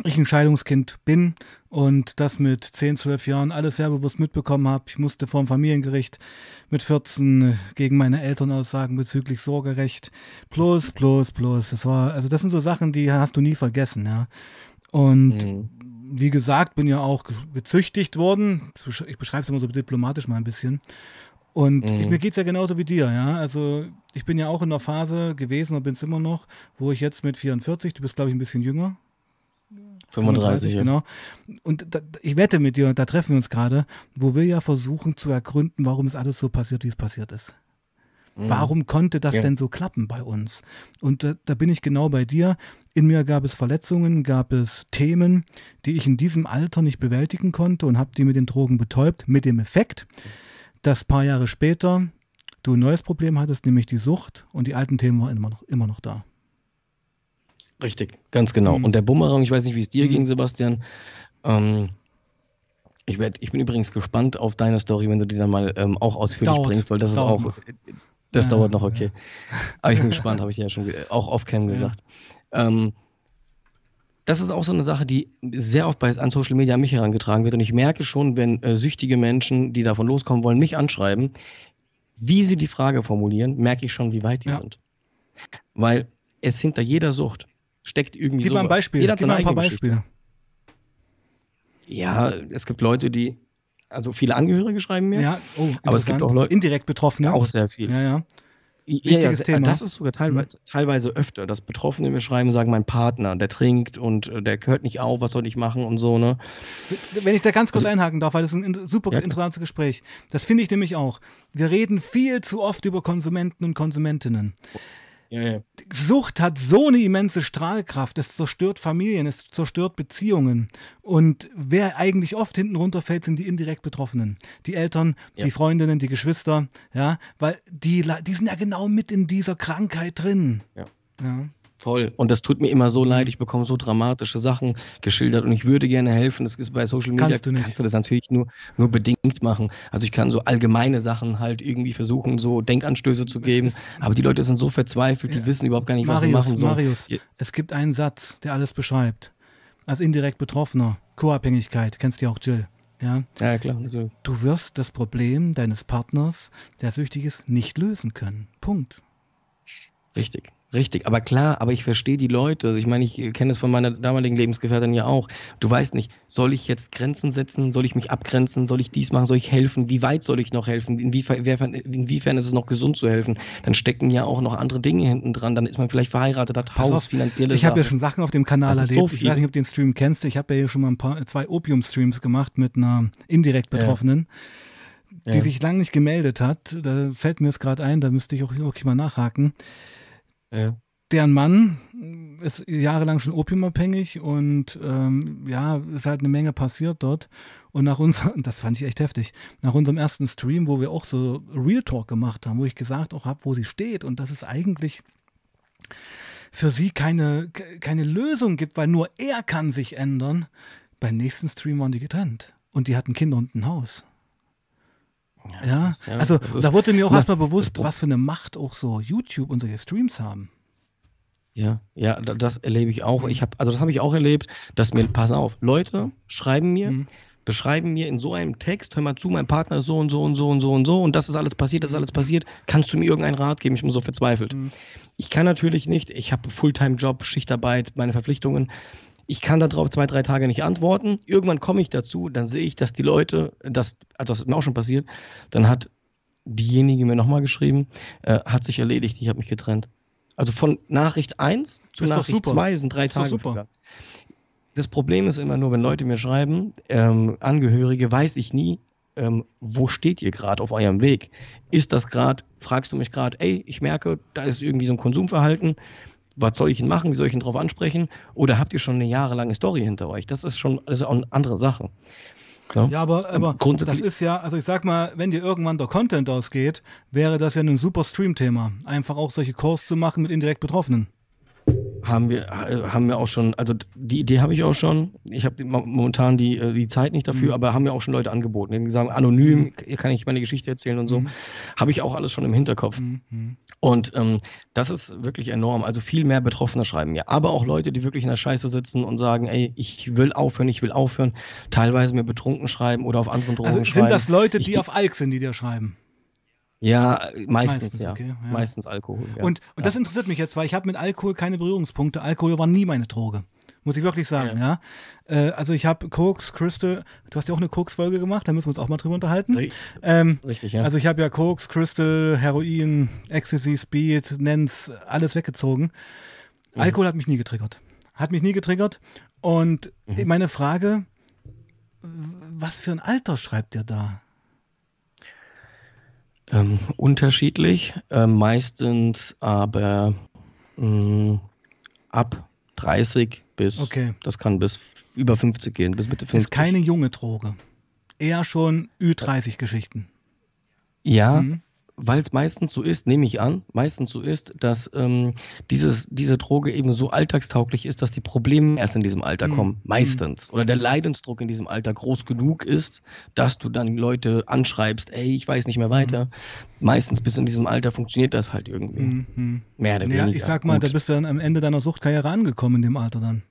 ich ein Scheidungskind bin und das mit 10, 12 Jahren alles sehr bewusst mitbekommen habe. Ich musste vor dem Familiengericht mit 14 gegen meine Eltern aussagen bezüglich Sorgerecht. Plus, plus, plus. Das war, also das sind so Sachen, die hast du nie vergessen, ja. Und mhm. wie gesagt, bin ja auch gezüchtigt worden. Ich beschreibe es immer so diplomatisch mal ein bisschen. Und mhm. ich, mir geht es ja genauso wie dir, ja. Also ich bin ja auch in der Phase gewesen und bin es immer noch, wo ich jetzt mit 44, du bist glaube ich ein bisschen jünger, 35, 35 ja. genau. Und da, ich wette mit dir, da treffen wir uns gerade, wo wir ja versuchen zu ergründen, warum es alles so passiert, wie es passiert ist. Mhm. Warum konnte das ja. denn so klappen bei uns? Und da, da, bin ich genau bei dir. In mir gab es Verletzungen, gab es Themen, die ich in diesem Alter nicht bewältigen konnte und habe die mit den Drogen betäubt, mit dem Effekt, dass ein paar Jahre später du ein neues Problem hattest, nämlich die Sucht und die alten Themen waren immer noch, immer noch da. Richtig, ganz genau. Mhm. Und der Bumerang, ich weiß nicht, wie es dir mhm. ging, Sebastian. Ähm, ich, werd, ich bin übrigens gespannt auf deine Story, wenn du die dann mal ähm, auch ausführlich dauert, bringst, weil das ist auch. Das ja, dauert noch, okay. Ja. Aber ich bin gespannt, habe ich ja schon auch off-cam gesagt. Ja. Ähm, das ist auch so eine Sache, die sehr oft bei, an Social Media an mich herangetragen wird. Und ich merke schon, wenn äh, süchtige Menschen, die davon loskommen wollen, mich anschreiben, wie sie die Frage formulieren, merke ich schon, wie weit die sind. Weil es hinter jeder Sucht steckt irgendwie Gib mal ein Beispiel. Jeder Gib mal ein paar Beispiele. Ja, es gibt Leute, die, also viele Angehörige schreiben mir. Ja, oh, aber es gibt auch Leute. Indirekt Betroffene. Auch sehr viel. Ja, ja. Wichtiges ja, Thema. Das ist sogar teilweise, mhm. teilweise öfter, dass Betroffene mir schreiben, sagen, mein Partner, der trinkt und äh, der hört nicht auf, was soll ich machen und so, ne? Wenn ich da ganz kurz also, einhaken darf, weil das ist ein super ja, interessantes Gespräch. Das finde ich nämlich auch. Wir reden viel zu oft über Konsumenten und Konsumentinnen. Ja, ja. Sucht hat so eine immense Strahlkraft. Es zerstört Familien, es zerstört Beziehungen. Und wer eigentlich oft hinten runterfällt, sind die indirekt Betroffenen. Die Eltern, ja. die Freundinnen, die Geschwister, ja, weil die, die sind ja genau mit in dieser Krankheit drin. Ja. Ja. Voll. Und das tut mir immer so leid. Ich bekomme so dramatische Sachen geschildert und ich würde gerne helfen. Das ist bei Social Media kannst du, nicht. kannst du das natürlich nur, nur bedingt machen. Also ich kann so allgemeine Sachen halt irgendwie versuchen, so Denkanstöße zu geben. Aber die Leute sind so verzweifelt, die ja. wissen überhaupt gar nicht, Marius, was sie machen sollen. Marius, es gibt einen Satz, der alles beschreibt. Als indirekt Betroffener, Co-Abhängigkeit, kennst du ja auch Jill. Ja? ja, klar, natürlich. Du wirst das Problem deines Partners, der süchtig ist, nicht lösen können. Punkt. Richtig. Richtig, aber klar, aber ich verstehe die Leute. Also ich meine, ich kenne es von meiner damaligen Lebensgefährtin ja auch. Du weißt nicht, soll ich jetzt Grenzen setzen? Soll ich mich abgrenzen? Soll ich dies machen? Soll ich helfen? Wie weit soll ich noch helfen? Inwiefern, inwiefern ist es noch gesund zu helfen? Dann stecken ja auch noch andere Dinge hinten dran. Dann ist man vielleicht verheiratet, hat Haus, auf, finanzielle Ich habe ja schon Sachen auf dem Kanal erlebt. So ich weiß nicht, ob du den Stream kennst. Ich habe ja hier schon mal ein paar, zwei Opium-Streams gemacht mit einer indirekt Betroffenen. Ja. Die ja. sich lange nicht gemeldet hat. Da fällt mir es gerade ein, da müsste ich auch wirklich mal nachhaken. Ja. deren Mann ist jahrelang schon opiumabhängig und ähm, ja, ist halt eine Menge passiert dort. Und nach unserem, das fand ich echt heftig, nach unserem ersten Stream, wo wir auch so Real Talk gemacht haben, wo ich gesagt auch habe, wo sie steht und dass es eigentlich für sie keine, keine Lösung gibt, weil nur er kann sich ändern. Beim nächsten Stream waren die getrennt und die hatten Kinder und ein Haus. Ja, ja, ja also da wurde mir auch erstmal bewusst, was für eine Macht auch so YouTube und solche Streams haben. Ja, ja, das erlebe ich auch. Ich habe, also das habe ich auch erlebt, dass mir, pass auf, Leute schreiben mir, mhm. beschreiben mir in so einem Text, hör mal zu, mein Partner ist so und so und so und so und so und das ist alles passiert, das ist alles passiert. Kannst du mir irgendeinen Rat geben? Ich bin so verzweifelt. Mhm. Ich kann natürlich nicht, ich habe Fulltime-Job, Schichtarbeit, meine Verpflichtungen. Ich kann darauf zwei, drei Tage nicht antworten. Irgendwann komme ich dazu, dann sehe ich, dass die Leute, das, also das ist mir auch schon passiert, dann hat diejenige mir nochmal geschrieben, äh, hat sich erledigt, ich habe mich getrennt. Also von Nachricht 1 zu ist Nachricht 2 sind drei ist Tage. Super. Das Problem ist immer nur, wenn Leute mir schreiben, ähm, Angehörige, weiß ich nie, ähm, wo steht ihr gerade auf eurem Weg? Ist das gerade, fragst du mich gerade, ey, ich merke, da ist irgendwie so ein Konsumverhalten, was soll ich ihn machen, wie soll ich ihn darauf ansprechen? Oder habt ihr schon eine jahrelange Story hinter euch? Das ist schon das ist auch eine andere Sache. Ja, ja aber, aber das ist ja, also ich sag mal, wenn dir irgendwann der Content ausgeht, wäre das ja ein super Stream-Thema. Einfach auch solche Calls zu machen mit indirekt Betroffenen haben wir, haben wir auch schon, also die Idee habe ich auch schon. Ich habe momentan die, äh, die Zeit nicht dafür, mhm. aber haben mir auch schon Leute angeboten. Die sagen, anonym mhm. kann ich meine Geschichte erzählen und so. Mhm. Habe ich auch alles schon im Hinterkopf. Mhm. mhm. Und ähm, das ist wirklich enorm. Also viel mehr Betroffene schreiben mir. Aber auch Leute, die wirklich in der Scheiße sitzen und sagen, ey, ich will aufhören, ich will aufhören. Teilweise mir betrunken schreiben oder auf anderen Drogen also schreiben. Sind das Leute, die ich, auf Alk sind, die dir schreiben? Ja, meistens, meistens ja. Okay, ja. Meistens Alkohol. Ja. Und, und das interessiert mich jetzt, weil ich habe mit Alkohol keine Berührungspunkte. Alkohol war nie meine Droge. Muss ich wirklich sagen, ja. Äh, also ich habe Koks, Crystal, du hast ja auch eine Koks-Folge gemacht, da müssen wir uns auch mal drüber unterhalten. Richtig, ähm, Richtig ja. Also ich habe ja Koks, Crystal, Heroin, Ecstasy, Speed, Nens, alles weggezogen. Mhm. Alkohol hat mich nie getriggert. Hat mich nie getriggert. Und mhm. meine Frage, was für ein Alter schreibt ihr da? Ähm, unterschiedlich, äh, meistens aber mh, mm, ab 30 bis, okay. das kann bis über 50 gehen, bis Mitte 50. Ist keine junge Droge. Eher schon Ü30-Geschichten. Ja, mhm weil es meistens so ist, nehme ich an, meistens so ist, dass ähm, dieses, diese Droge eben so alltagstauglich ist, dass die Probleme erst in diesem Alter mhm. kommen. Meistens. Oder der Leidensdruck in diesem Alter groß genug ist, dass du dann Leute anschreibst, ey, ich weiß nicht mehr weiter. Mhm. Meistens bis in diesem Alter funktioniert das halt irgendwie. Mhm. Mehr oder weniger. Ja, ich sag mal, Gut. da bist du dann am Ende deiner Suchtkarriere angekommen in dem Alter dann.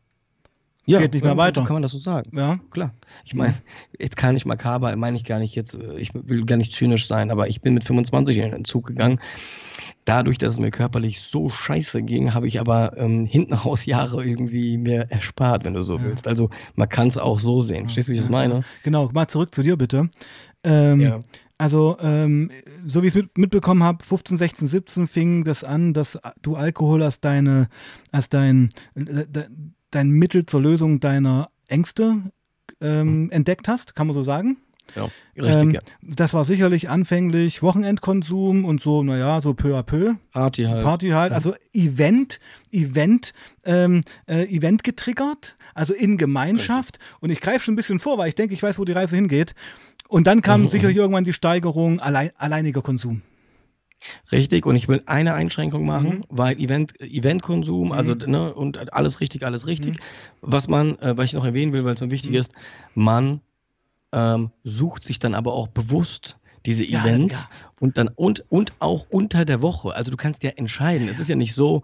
Ja, geht nicht mehr weiter. Kann man das so sagen. Ja. Klar. Ich meine, jetzt kann ich makaber, meine ich gar nicht jetzt, äh, ich will gar nicht zynisch sein, aber ich bin mit 25 in den Entzug gegangen. Dadurch, dass es mir körperlich so scheiße ging, habe ich aber ähm, hinten raus Jahre irgendwie mir erspart, wenn du so ja. willst. Also man kann es auch so sehen. Verstehst du, wie ich das meine? Genau, mal zurück zu dir bitte. Ähm, ja. Also, ähm, so wie ich es mit, mitbekommen habe, 15, 16, 17 fing das an, dass du Alkohol als deine, als dein, äh, dein Mittel zur Lösung deiner Ängste ähm, mhm. entdeckt hast, kann man so sagen. Ja, richtig, ähm, ja. Das war sicherlich anfänglich Wochenendkonsum und so, naja, so peu à peu. Party halt. Party halt, ja. also Event, Event, ähm, äh, Event getriggert, also in Gemeinschaft. Richtig. Und ich greife schon ein bisschen vor, weil ich denke, ich weiß, wo die Reise hingeht. Und dann kam mhm. sicherlich irgendwann die Steigerung allein, alleiniger Konsum. Richtig, und ich will eine Einschränkung machen, mhm. weil Event, Eventkonsum, also mhm. ne, und alles richtig, alles richtig. Mhm. Was man, äh, was ich noch erwähnen will, weil es mir wichtig mhm. ist, man ähm, sucht sich dann aber auch bewusst diese Events ja, ja. und dann und, und auch unter der Woche. Also du kannst ja entscheiden. Ja, es ist ja nicht so,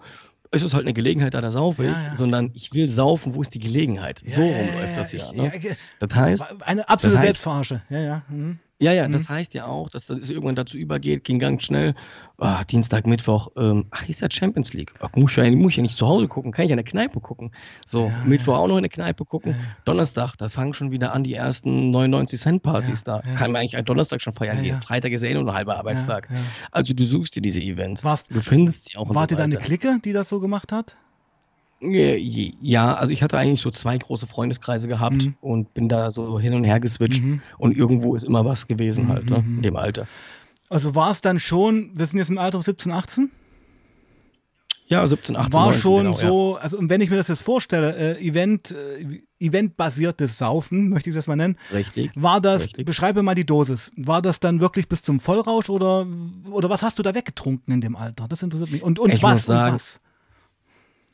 es ist halt eine Gelegenheit, da da saufe ich, sondern ich will saufen, wo ist die Gelegenheit? so rum läuft das ja. Ne? Das heißt. Eine absolute das heißt, Selbstverarsche. Ja, ja. Mhm. Ja, ja, mhm. das heißt ja auch, dass das irgendwann dazu übergeht, ging ganz schnell. Oh, Dienstag, Mittwoch, ähm, ach, ist ja Champions League. Ach, muss, ja, muss ich ja nicht zu Hause gucken, kann ich ja in der Kneipe gucken. So, ja, Mittwoch ja. auch noch in der Kneipe gucken. Donnerstag, da fangen schon wieder an die ersten 99 Cent Partys da. Kann man eigentlich Donnerstag schon feiern gehen. Freitag ist ja eh nur ein halber Arbeitstag. Also du suchst dir diese Events. Warst, du findest sie auch. War dir da eine Clique, die das so gemacht hat? Ja, also ich hatte eigentlich so zwei große Freundeskreise gehabt mhm. und bin da so hin und her geswitcht mhm. und irgendwo ist immer was gewesen halt, ne, mhm. in dem Alter. Also war es dann schon, wir sind jetzt im Alter 17, 18? Ja, 17, 18, war 19, schon genau, so, also und wenn ich mir das jetzt vorstelle, äh, Event, äh, eventbasiertes Saufen, möchte ich das mal nennen, ja. Richtig. war das, Richtig. beschreibe mal die Dosis, war das dann wirklich bis zum Vollrausch oder, oder was hast du da weggetrunken in dem Alter? Das interessiert mich. Und, und Ich was? muss sagen, und was?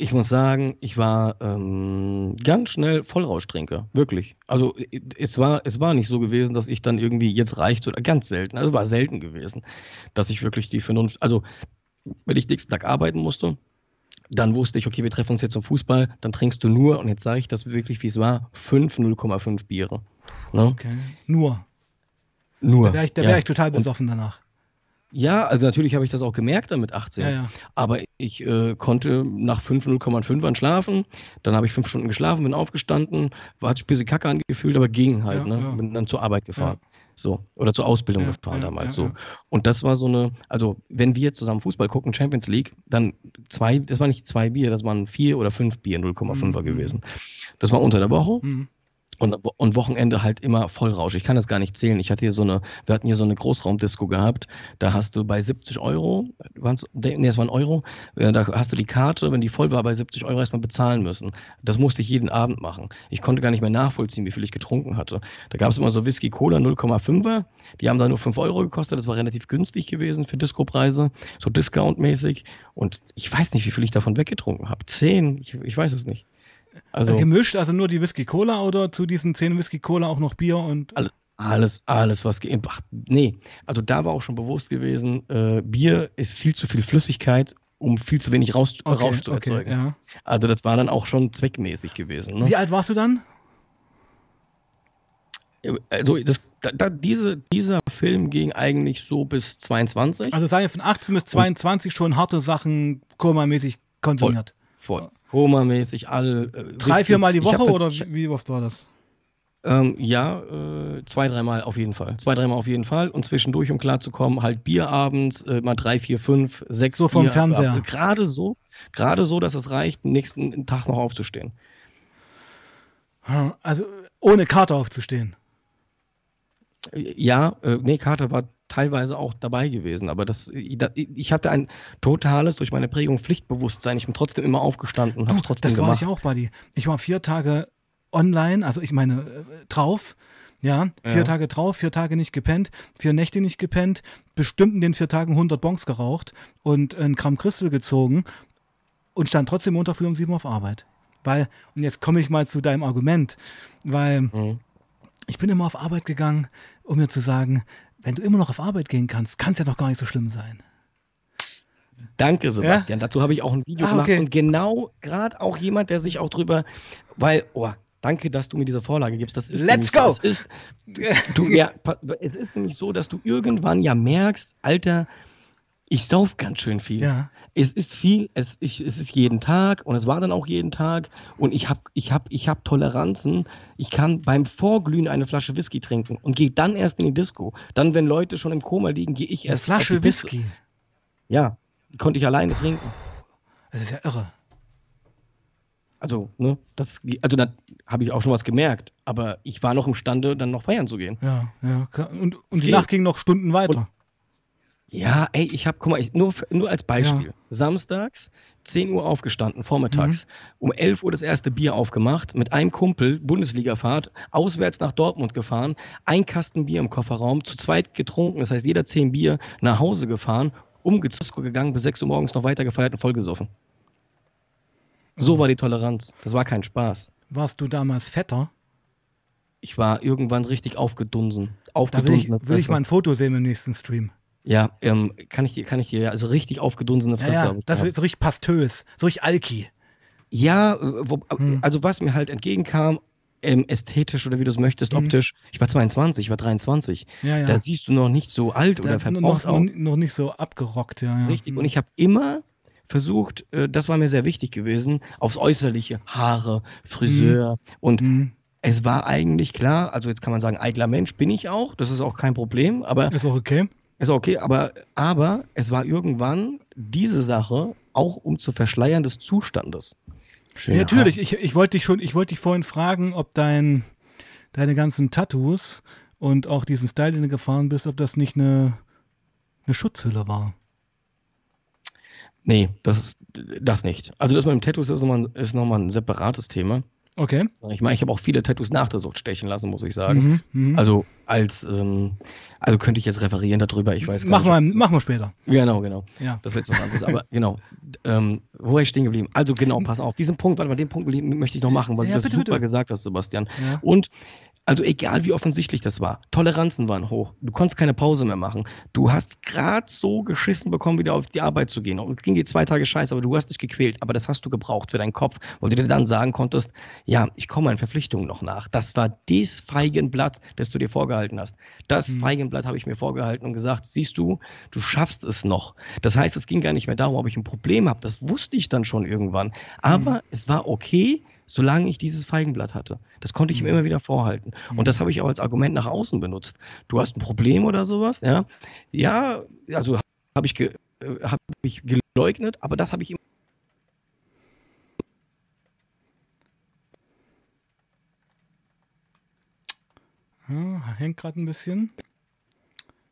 Ich muss sagen, ich war ähm, ganz schnell Vollrauschtrinker, wirklich. Also es war, es war nicht so gewesen, dass ich dann irgendwie jetzt reicht oder ganz selten, also war selten gewesen, dass ich wirklich die Vernunft, also wenn ich nächsten Tag arbeiten musste, dann wusste ich, okay, wir treffen uns jetzt zum Fußball, dann trinkst du nur, und jetzt sage ich das wirklich, wie es war, 5 0,5 Biere. Ne? Okay. Nur. Nur. Da wäre ich, da ja. wär ich total Und- besoffen danach. Ja, also natürlich habe ich das auch gemerkt dann mit 18. Ja, ja. Aber ich äh, konnte nach 5 0,5ern schlafen. Dann habe ich fünf Stunden geschlafen, bin aufgestanden, war ein bisschen kacke angefühlt, aber ging halt. Ja, ne? Bin dann zur Arbeit gefahren. So. Oder zur Ausbildung gefahren damals so. Und das war so eine, also wenn wir zusammen Fußball gucken, Champions League, dann zwei, das war nicht zwei Bier, das waren vier oder fünf Bier, 0,5er Mhm. gewesen. Das war unter der Woche. Mhm. Und, und Wochenende halt immer Vollrausch. Ich kann das gar nicht zählen. Ich hatte hier so eine, wir hatten hier so eine Großraumdisco gehabt. Da hast du bei 70 Euro, waren's, nee, es waren Euro, äh, da hast du die Karte, wenn die voll war, bei 70 Euro erstmal bezahlen müssen. Das musste ich jeden Abend machen. Ich konnte gar nicht mehr nachvollziehen, wie viel ich getrunken hatte. Da gab es immer so Whisky Cola 0,5er. Die haben da nur 5 Euro gekostet. Das war relativ günstig gewesen für Discopreise, so Discount-mäßig. Und ich weiß nicht, wie viel ich davon weggetrunken habe. 10, ich, ich weiß es nicht. Also, Äh, Gemischt, also nur die Whisky Cola oder zu diesen 10 Whisky Cola auch noch Bier und. Alle- Alles, alles, was ge- Ach, nee, also da war auch schon bewusst gewesen, äh, Bier ist viel zu viel Flüssigkeit, um viel zu wenig Raus Okay, Rausch zu okay, erzeugen. ja. Also das war dann auch schon zweckmäßig gewesen. Ne? Wie alt warst du dann? Also das, da, da, diese, dieser Film ging eigentlich so bis 22. Also sei von 18 bis 22 schon harte Sachen komamäßig konsumiert. voll. Koma-mäßig, alle. Äh, Drei, viermal die Woche oder wie, oft war das? Ähm, ja, äh, zwei, dreimal auf jeden Fall. Zwei, dreimal auf jeden Fall. Und zwischendurch, um klarzukommen, halt Bier abends, äh, mal drei, vier, fünf, sechs. So vom Bier, Fernseher. Gerade so, gerade so, dass es reicht, den nächsten Tag noch aufzustehen. Also ohne Karte aufzustehen. Ja, äh, nee, Kater war teilweise auch dabei gewesen, aber das, ich, hatte ein totales, durch meine Prägung, Pflichtbewusstsein. Ich bin trotzdem immer aufgestanden und habe es Oh, trotzdem das war gemacht. ich auch, Buddy. Ich war vier Tage online, also ich meine äh, drauf. Ja, vier Ja. Tage drauf, vier Tage nicht gepennt, vier Nächte nicht gepennt, bestimmt in den vier Tagen 100 Bonks geraucht und ein Gramm Crystal gezogen und stand trotzdem Montag früh um sieben auf Arbeit. Weil, und jetzt komme ich mal zu deinem Argument, weil Mhm. ich bin immer auf Arbeit gegangen, um mir zu sagen, wenn du immer noch auf Arbeit gehen kannst, kann es ja doch gar nicht so schlimm sein. Danke, Sebastian. Dazu habe ich auch ein Video Ah, gemacht okay. und genau gerade auch jemand, der sich auch drüber, weil, oh, danke, dass du mir diese Vorlage gibst. Das ist Let's so. go! Es ist, du, ja, es ist nämlich so, dass du irgendwann ja merkst, Alter, ich sauf ganz schön viel. Ja. Es ist viel, es, ich, es ist jeden Tag und es war dann auch jeden Tag und ich habe ich hab, ich hab Toleranzen. Ich kann beim Vorglühen eine Flasche Whisky trinken und gehe dann erst in die Disco. Dann, wenn Leute schon im Koma liegen, gehe ich Eine erst auf Flasche. Whisky. Ja, die konnte ich alleine trinken. Das ist ja irre. Also, ne, das, also da habe ich auch schon was gemerkt. Aber ich war noch imstande, dann noch feiern zu gehen. Ja, ja. klar. Und, und die geht. Nacht ging noch Stunden weiter. Ja, ey, ich habe, guck mal, ich, nur, nur als Beispiel. Ja. Samstags, 10 Uhr aufgestanden, vormittags. Mhm. Um 11 Uhr das erste Bier aufgemacht, mit einem Kumpel, Bundesligafahrt, auswärts nach Dortmund gefahren, ein Kasten Bier im Kofferraum, zu zweit getrunken, das heißt jeder 10 Bier, nach Hause gefahren, umgezogen gegangen, bis 6 Uhr morgens noch weiter gefeiert und vollgesoffen. So Mhm. war die Toleranz. Das war kein Spaß. Warst du damals fetter? Ich war irgendwann richtig aufgedunsen. Da will ich, will ich mal ein Foto sehen im nächsten Stream. Ja, ähm, kann ich dir, kann ich dir, also richtig aufgedunsene Ja, Fresse. ja, ich das wird so richtig pastös, so richtig alki. Ja, äh, wo, Hm. also was mir halt entgegenkam, ähm, ästhetisch oder wie du es möchtest, Hm. optisch, ich war 22, ich war 23. Ja, ja. Da siehst du noch nicht so alt Da- oder noch, verbraucht noch, aus. noch nicht so abgerockt, ja. ja. Richtig. Hm. Und ich habe immer versucht, äh, das war mir sehr wichtig gewesen, aufs Äußerliche, Haare, Friseur. Und Hm. es war eigentlich klar, also jetzt kann man sagen, eitler Mensch bin ich auch, das ist auch kein Problem, aber Ist auch okay. Ist okay, aber, aber es war irgendwann diese Sache auch um zu verschleiern des Zustandes. Ja, natürlich, ich, ich wollte dich schon, ich wollte dich vorhin fragen, ob dein, deine ganzen Tattoos und auch diesen Style, den du gefahren bist, ob das nicht eine, eine Schutzhülle war. Nee, das ist das nicht. Also das mit dem Tattoos ist nochmal, ist nochmal ein separates Thema. Okay. Ich meine, ich habe auch viele Tattoos nach der Sucht stechen lassen, muss ich sagen. Mhm, mhm. Also als, ähm, also könnte ich jetzt referieren darüber, ich weiß gar Mach nicht. mal, das- machen wir später. Genau, genau. Ja. Das wird was anderes. Aber genau. Ähm, wo war ich stehen geblieben? Also genau, pass auf. Diesen Punkt, warte mal, den Punkt möchte ich noch machen, weil Ja, du das bitte, super bitte. gesagt hast, Sebastian. Ja. Und also egal wie offensichtlich das war, Toleranzen waren hoch. Du konntest keine Pause mehr machen. Du hast gerade so geschissen bekommen, wieder auf die Arbeit zu gehen. Und es ging dir zwei Tage scheiße, aber du hast dich gequält. Aber das hast du gebraucht für deinen Kopf, weil du dir dann sagen konntest, ja, ich komme meinen Verpflichtungen noch nach. Das war das Feigenblatt, das du dir vorgehalten hast. Das Mhm. Feigenblatt habe ich mir vorgehalten und gesagt, siehst du, du schaffst es noch. Das heißt, es ging gar nicht mehr darum, ob ich ein Problem habe. Das wusste ich dann schon irgendwann. Aber es war okay, solange ich dieses Feigenblatt hatte. Das konnte ich mir Mhm. immer wieder vorhalten. Und das habe ich auch als Argument nach außen benutzt. Du hast ein Problem oder sowas, ja? Ja, also habe ich, ge äh, hab ich geleugnet, aber das habe ich immer Ja, hängt gerade ein bisschen.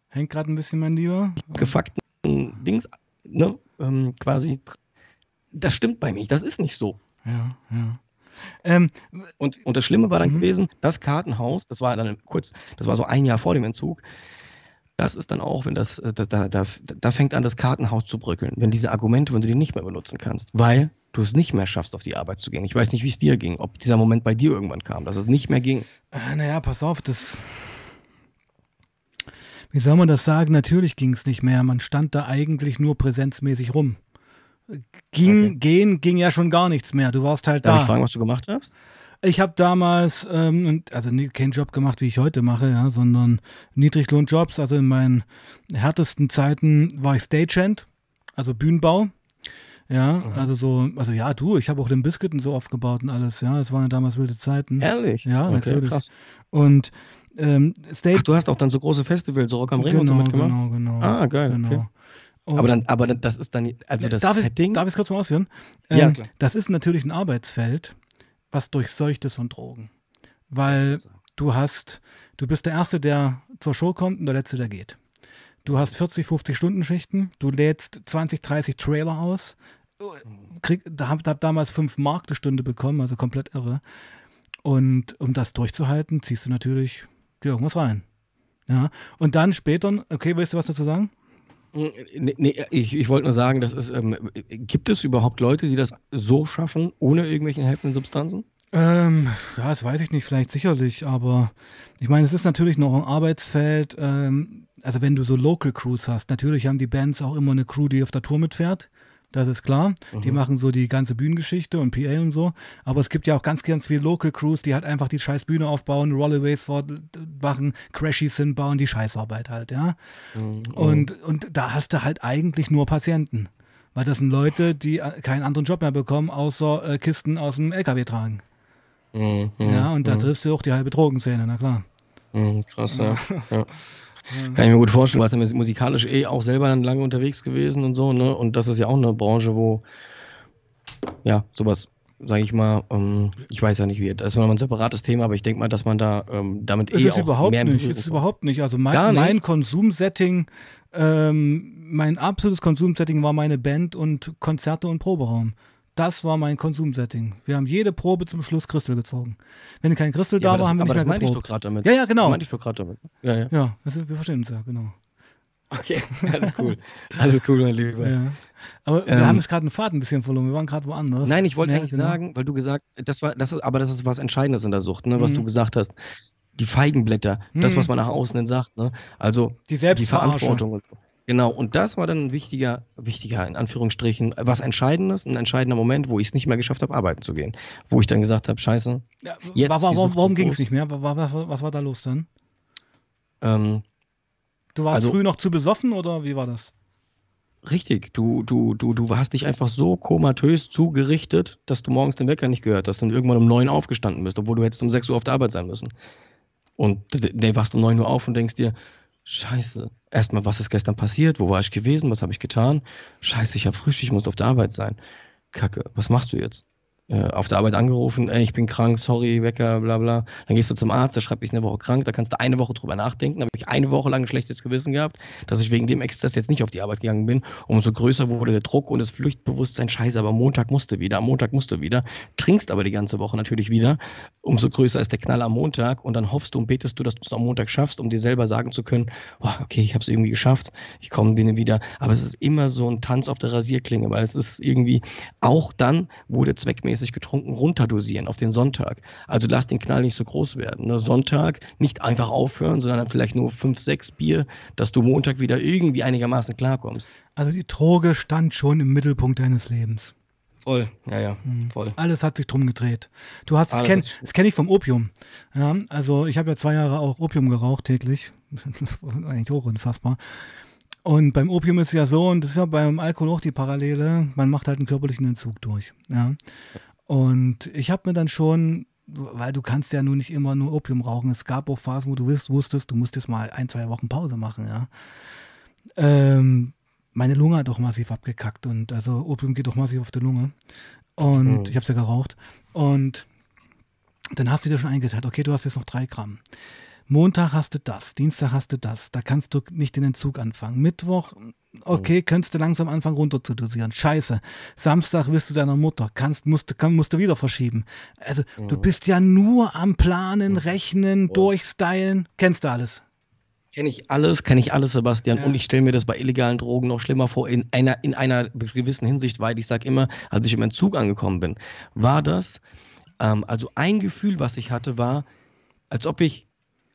Hängt gerade ein bisschen, mein Lieber. gefuckten Dings, ne, ähm, quasi. Das stimmt bei mir, das ist nicht so. Ja, ja. Ähm, Und, und das Schlimme war dann Mhm. gewesen, das Kartenhaus, das war dann kurz, das war so ein Jahr vor dem Entzug. Das ist dann auch, wenn das, äh, da, da, da, da fängt an, das Kartenhaus zu bröckeln, wenn diese Argumente, wenn du die nicht mehr benutzen kannst, weil du es nicht mehr schaffst, auf die Arbeit zu gehen. Ich weiß nicht, wie es dir ging, ob dieser Moment bei dir irgendwann kam, dass es nicht mehr ging. Äh, naja, pass auf, das. Wie soll man das sagen? Natürlich ging es nicht mehr. Man stand da eigentlich nur präsenzmäßig rum. Ging, Okay. gehen ging ja schon gar nichts mehr. Du warst halt Darf da. ich fragen, was du gemacht hast? Ich habe damals, ähm, also keinen Job gemacht, wie ich heute mache, ja, sondern Niedriglohnjobs. Also in meinen härtesten Zeiten war ich Stagehand, also Bühnenbau. Ja, Mhm. also so, also ja, du, ich habe auch den Biscuit und so aufgebaut und alles, ja. Es waren ja damals wilde Zeiten. Ehrlich? Ja, okay, natürlich. Krass. Und ähm, Stage. Ach, du hast auch dann so große Festivals, so Rock am Ring und so genau, mitgemacht? genau, genau. Ah, geil, Genau. okay. Und- Aber dann, aber das ist dann, also das darf Setting. Ich, darf ich es kurz mal ausführen? Ja, Ähm, klar. Das ist natürlich ein Arbeitsfeld, was durchseucht ist von Drogen. Weil du hast, du bist der Erste, der zur Show kommt und der Letzte, der geht. Du hast 40, 50 Stunden Schichten, du lädst 20, 30 Trailer aus. Krieg, da hab, hab damals 5 Mark die Stunde bekommen, also komplett irre. Und um das durchzuhalten, ziehst du natürlich dir irgendwas rein. Ja. Und dann später, okay, willst du was dazu sagen? Nee, nee, ich, ich wollte nur sagen, das ist, ähm, gibt es überhaupt Leute, die das so schaffen, ohne irgendwelche helfenden Substanzen? Ähm, ja, das weiß ich nicht, vielleicht sicherlich, aber ich meine, es ist natürlich noch ein Arbeitsfeld. Ähm, also wenn du so Local Crews hast, natürlich haben die Bands auch immer eine Crew, die auf der Tour mitfährt. Das ist klar. Die machen so die ganze Bühnengeschichte und PA und so. Aber es gibt ja auch ganz, ganz viele Local Crews, die halt einfach die scheiß Bühne aufbauen, Rolleways machen, Crashies hinbauen, die Scheißarbeit halt, ja. Und, und da hast du halt eigentlich nur Patienten. Weil das sind Leute, die äh, keinen anderen Job mehr bekommen, außer äh, Kisten aus dem LKW tragen. Mhm, Ja, und da mhm, triffst du auch die halbe Drogenszene, na klar. mhm, krass, ja. ja. Kann ich mir gut vorstellen, du warst ja musikalisch eh auch selber dann lange unterwegs gewesen und so, ne? Und das ist ja auch eine Branche, wo, ja, sowas, sage ich mal, ähm, ich weiß ja nicht wie, das ist mal ein separates Thema, aber ich denke mal, dass man da ähm, damit Es eh ist auch überhaupt mehr nicht, ist überhaupt nicht. Also mein, Gar nicht? mein Konsumsetting, ähm, mein absolutes Konsumsetting war meine Band und Konzerte und Proberaum. Das war mein Konsumsetting. Wir haben jede Probe zum Schluss Christel gezogen. Wenn kein Christel Ja, da aber war, das, haben wir aber nicht das mehr meinte ich doch geprobt. gerade damit. Ja, ja, genau. Das meinte ich doch gerade damit. Ja, ja. Ja, das, wir verstehen uns ja, genau. Okay, alles cool. Alles cool, mein Lieber. Ja. Aber wir Ähm, haben jetzt gerade einen Faden ein bisschen verloren. Wir waren gerade woanders. Nein, ich wollte Ja, eigentlich genau. sagen, weil du gesagt, das war, das ist, aber das ist was Entscheidendes in der Sucht, ne, was Mhm. du gesagt hast. Die Feigenblätter, das, Mhm. was man nach außen hin sagt, ne? Also Die die. Verantwortung. und so. Genau, und das war dann ein wichtiger, wichtiger, in Anführungsstrichen, was Entscheidendes, ein entscheidender Moment, wo ich es nicht mehr geschafft habe, arbeiten zu gehen. Wo ich dann gesagt habe, scheiße, Ja, Jetzt war, war, warum ging es nicht mehr? Was, was war da los dann? ähm, Du warst Also- früh noch zu besoffen oder wie war das? richtig, du, du, du, du hast dich einfach so komatös zugerichtet, dass du morgens den Wecker nicht gehört hast und irgendwann um neun aufgestanden bist, obwohl du hättest um sechs Uhr auf der Arbeit sein müssen. Und der wachst um 9 Uhr auf und denkst dir, Scheiße, erstmal, was ist gestern passiert? Wo war ich gewesen? Was habe ich getan? Scheiße, ich habe Frühstück, ich muss auf der Arbeit sein. Kacke, was machst du jetzt? Äh, auf der Arbeit angerufen, ey, ich bin krank, sorry, Wecker, bla bla. Dann gehst du zum Arzt, der schreibt dich eine Woche krank, da kannst du eine Woche drüber nachdenken. Da habe ich eine Woche lang ein schlechtes Gewissen gehabt, dass ich wegen dem Exzess jetzt nicht auf die Arbeit gegangen bin. Umso größer wurde der Druck und das Pflichtbewusstsein, scheiße, aber Montag musste wieder, am Montag musste wieder. Trinkst aber die ganze Woche natürlich wieder. Umso größer ist der Knall am Montag und dann hoffst du und betest du, dass du es am Montag schaffst, um dir selber sagen zu können, oh, okay, ich habe es irgendwie geschafft, ich komme, bin wieder. Aber es ist immer so ein Tanz auf der Rasierklinge, weil es ist irgendwie, auch dann wurde zweckmäßig getrunken, runterdosieren auf den Sonntag. Also lass den Knall nicht so groß werden. Ne? Sonntag nicht einfach aufhören, sondern dann vielleicht nur fünf, sechs Bier, dass du Montag wieder irgendwie einigermaßen klarkommst. Also die Droge stand schon im Mittelpunkt deines Lebens. Voll, ja, ja, hm. voll. Alles hat sich drum gedreht. Du hast, das kenne kenn ich vom Opium. Ja, also ich habe ja zwei Jahre auch Opium geraucht täglich. Eigentlich hoch unfassbar. Und beim Opium ist es ja so, und das ist ja beim Alkohol auch die Parallele, man macht halt einen körperlichen Entzug durch. Ja. Und ich habe mir dann schon, weil du kannst ja nur nicht immer nur Opium rauchen, es gab auch Phasen, wo du wusstest, du musst jetzt mal ein, zwei Wochen Pause machen, ja. Ähm, meine Lunge hat doch massiv abgekackt und also Opium geht doch massiv auf die Lunge. Und mhm. ich habe es ja geraucht. Und dann hast du dir schon eingeteilt, okay, du hast jetzt noch drei Gramm. Montag hast du das, Dienstag hast du das, da kannst du nicht den Entzug anfangen. Mittwoch, okay, könntest du langsam anfangen runter zu dosieren. Scheiße. Samstag wirst du deiner Mutter, kannst, musst, kann, musst du wieder verschieben. Also mhm. du bist ja nur am Planen, mhm. Rechnen, mhm. durchstylen. Kennst du alles? Kenne ich alles, kenne ich alles, Sebastian. Ja. Und ich stelle mir das bei illegalen Drogen noch schlimmer vor, in einer, in einer gewissen Hinsicht, weil ich sage immer, als ich im Entzug angekommen bin, war das, ähm, also ein Gefühl, was ich hatte, war, als ob ich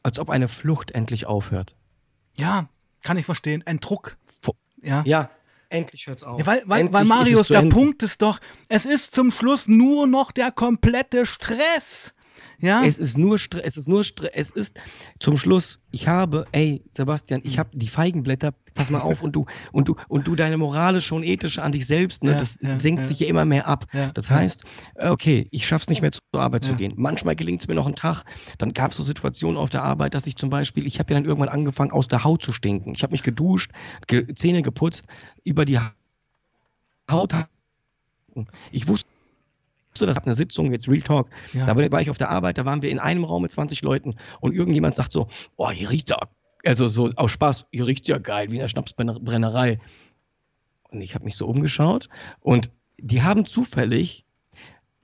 als ob eine Flucht endlich aufhört. Ja, kann ich verstehen. Ein Druck. Ja. ja. Endlich hört's auf. Ja, weil, weil, weil Marius, der Punkt ist doch, es ist zum Schluss nur noch der komplette Stress. Ja? Es ist nur Stress, es ist nur Stress, es ist zum Schluss, ich habe, ey, Sebastian, ich habe die Feigenblätter, pass mal auf, und du, und du, und du deine moralische und ethische an dich selbst, ne, ja, das ja, senkt ja. sich ja immer mehr ab. das heißt, okay, ich schaff's nicht mehr zur Arbeit zu gehen. Manchmal gelingt es mir noch einen Tag, dann gab es so Situationen auf der Arbeit, dass ich zum Beispiel, ich habe ja dann irgendwann angefangen, aus der Haut zu stinken. Ich habe mich geduscht, ge Zähne geputzt, über die Haut. Ich wusste, das hat eine Sitzung, jetzt Real Talk. Ja. Da war ich auf der Arbeit, da waren wir in einem Raum mit 20 Leuten und irgendjemand sagt so, oh, hier riecht ja, also so aus Spaß, hier riecht ja geil, wie in der Schnapsbrennerei. Und ich habe mich so umgeschaut und die haben zufällig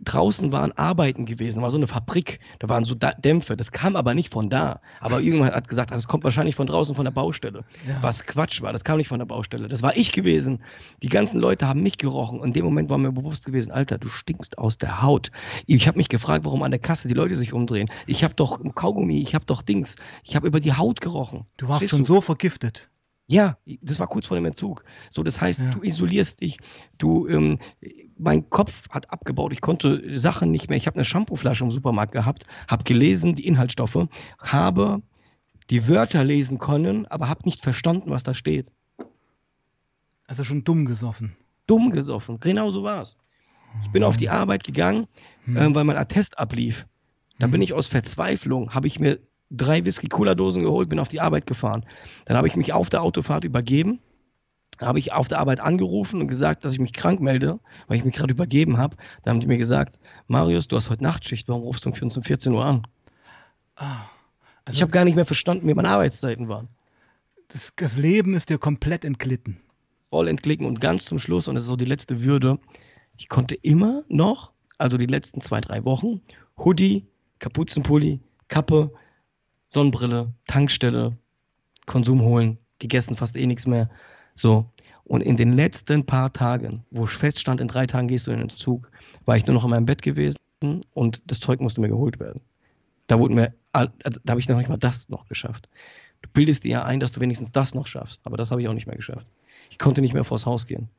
draußen waren Arbeiten gewesen, war so eine Fabrik, da waren so Dämpfe, das kam aber nicht von da. Aber irgendwann hat gesagt, das kommt wahrscheinlich von draußen von der Baustelle. Ja. Was Quatsch war, das kam nicht von der Baustelle. Das war ich gewesen. Die ganzen Leute haben mich gerochen. Und in dem Moment war mir bewusst gewesen, Alter, du stinkst aus der Haut. Ich habe mich gefragt, warum an der Kasse die Leute sich umdrehen. Ich habe doch Kaugummi, ich habe doch Dings. Ich habe über die Haut gerochen. Du warst Siehst schon du? so vergiftet. Ja, das war kurz vor dem Entzug. So, das heißt, ja. du isolierst dich, du, ähm, mein Kopf hat abgebaut, ich konnte Sachen nicht mehr. Ich habe eine Shampooflasche im Supermarkt gehabt, habe gelesen, die Inhaltsstoffe, habe die Wörter lesen können, aber habe nicht verstanden, was da steht. Also schon dumm gesoffen. Dumm gesoffen, genau so war es. Ich bin auf die Arbeit gegangen, hm. äh, weil mein Attest ablief. Da hm. bin ich aus Verzweiflung, habe ich mir drei Whisky-Cola-Dosen geholt, bin auf die Arbeit gefahren. Dann habe ich mich auf der Autofahrt übergeben, habe ich auf der Arbeit angerufen und gesagt, dass ich mich krank melde, weil ich mich gerade übergeben habe. Dann haben die mir gesagt, Marius, du hast heute Nachtschicht, warum rufst du um 14, 14 Uhr an? Ah, also ich habe gar nicht mehr verstanden, wie meine Arbeitszeiten waren. Das, das Leben ist dir komplett entglitten. Voll entglitten und ganz zum Schluss, und das ist so die letzte Würde, ich konnte immer noch, also die letzten zwei, drei Wochen, Hoodie, Kapuzenpulli, Kappe, Sonnenbrille, Tankstelle, Konsum holen, gegessen fast eh nichts mehr. So. Und in den letzten paar Tagen, wo ich feststand, in drei Tagen gehst du in den Zug, war ich nur noch in meinem Bett gewesen und das Zeug musste mir geholt werden. Da wurde mir, da habe ich noch nicht mal das noch geschafft. Du bildest dir ja ein, dass du wenigstens das noch schaffst, aber das habe ich auch nicht mehr geschafft. Ich konnte nicht mehr vors Haus gehen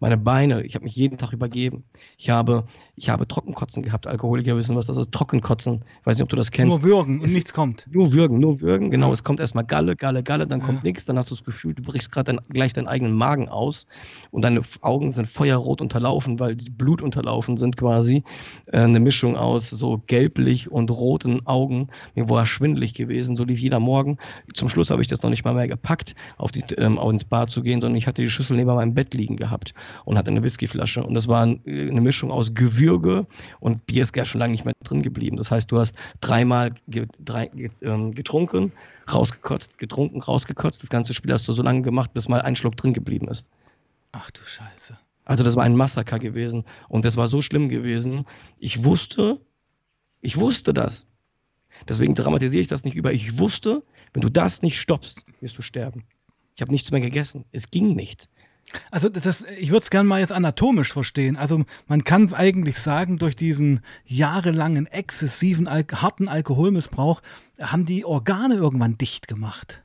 meine Beine, ich habe mich jeden Tag übergeben. Ich habe, ich habe Trockenkotzen gehabt. Alkoholiker wissen, was das ist. Trockenkotzen. Ich weiß nicht, ob du das kennst. Nur würgen und es, nichts kommt. Nur würgen, nur würgen. Genau, ja. es kommt erstmal Galle, Galle, Galle, dann ja. kommt nichts. Dann hast du das Gefühl, du brichst gerade gleich deinen eigenen Magen aus und deine Augen sind feuerrot unterlaufen, weil die Blut unterlaufen sind quasi. Äh, eine Mischung aus so gelblich und roten Augen. Mir war schwindelig gewesen, so lief jeder Morgen. Zum Schluss habe ich das noch nicht mal mehr gepackt, auf die, ähm, ins Bad zu gehen, sondern ich hatte die Schüssel neben meinem Bett liegen gehabt und hatte eine Whiskyflasche. Und das war eine Mischung aus Gewürge und Bier ist gar schon lange nicht mehr drin geblieben. Das heißt, du hast dreimal drei, ähm, getrunken, rausgekotzt, getrunken, rausgekotzt. Das ganze Spiel hast du so lange gemacht, bis mal ein Schluck drin geblieben ist. Ach du Scheiße. Also das war ein Massaker gewesen und das war so schlimm gewesen. Ich wusste, ich wusste das. Deswegen dramatisiere ich das nicht über. Ich wusste, wenn du das nicht stoppst, wirst du sterben. Ich habe nichts mehr gegessen. Es ging nicht. Also das, ich würde es gerne mal jetzt anatomisch verstehen. Also man kann eigentlich sagen, durch diesen jahrelangen exzessiven Al harten Alkoholmissbrauch haben die Organe irgendwann dicht gemacht,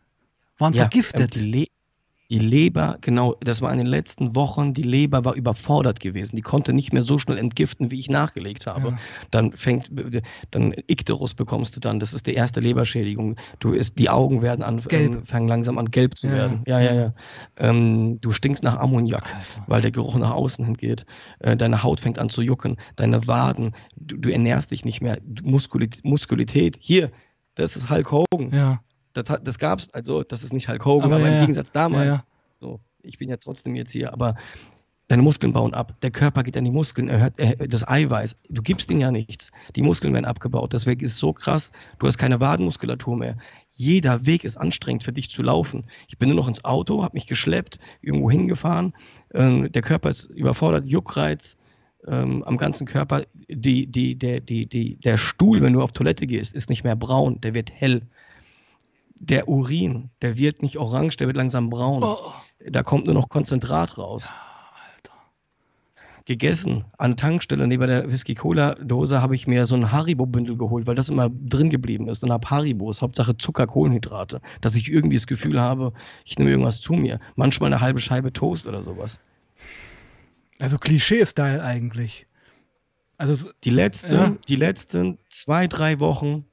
waren ja, vergiftet. Die, die Leber, genau, das war in den letzten Wochen, die Leber war überfordert gewesen. Die konnte nicht mehr so schnell entgiften, wie ich nachgelegt habe. Ja. Dann fängt, dann Ikterus bekommst du dann. Das ist die erste Leberschädigung. Du ist, die Augen werden an, ähm, fangen langsam an gelb zu ja. werden. Ja, ja, ja. Ähm, du stinkst nach Ammoniak, Alter. weil der Geruch nach außen hingeht. Äh, deine Haut fängt an zu jucken. Deine Waden, du, du ernährst dich nicht mehr. Muskulit Muskulität, hier, das ist Hulk Hogan. Ja das, das gab es, also das ist nicht Hulk Hogan, aber, aber ja, im Gegensatz damals, ja, so, ich bin ja trotzdem jetzt hier, aber deine Muskeln bauen ab, der Körper geht an die Muskeln, er hört er, das Eiweiß, du gibst ihnen ja nichts, die Muskeln werden abgebaut, deswegen ist es so krass, du hast keine Wadenmuskulatur mehr, jeder Weg ist anstrengend für dich zu laufen. Ich bin nur noch ins Auto, habe mich geschleppt, irgendwo hingefahren, ähm, der Körper ist überfordert, Juckreiz, ähm, am ganzen Körper, die, die, der, die, der Stuhl, wenn du auf Toilette gehst, ist nicht mehr braun, der wird hell der Urin, der wird nicht orange, der wird langsam braun. Oh. Da kommt nur noch Konzentrat raus. Ja. Gegessen. An Tankstelle neben der Whisky-Cola-Dose habe ich mir so ein Haribo-Bündel geholt, weil das immer drin geblieben ist. Und habe Haribos, Hauptsache Zucker, Kohlenhydrate. Dass ich irgendwie das Gefühl habe, ich nehme irgendwas zu mir. Manchmal eine halbe Scheibe Toast oder sowas. Also Klischee-Style eigentlich. Also, die, letzten, ja. die letzten zwei, drei Wochen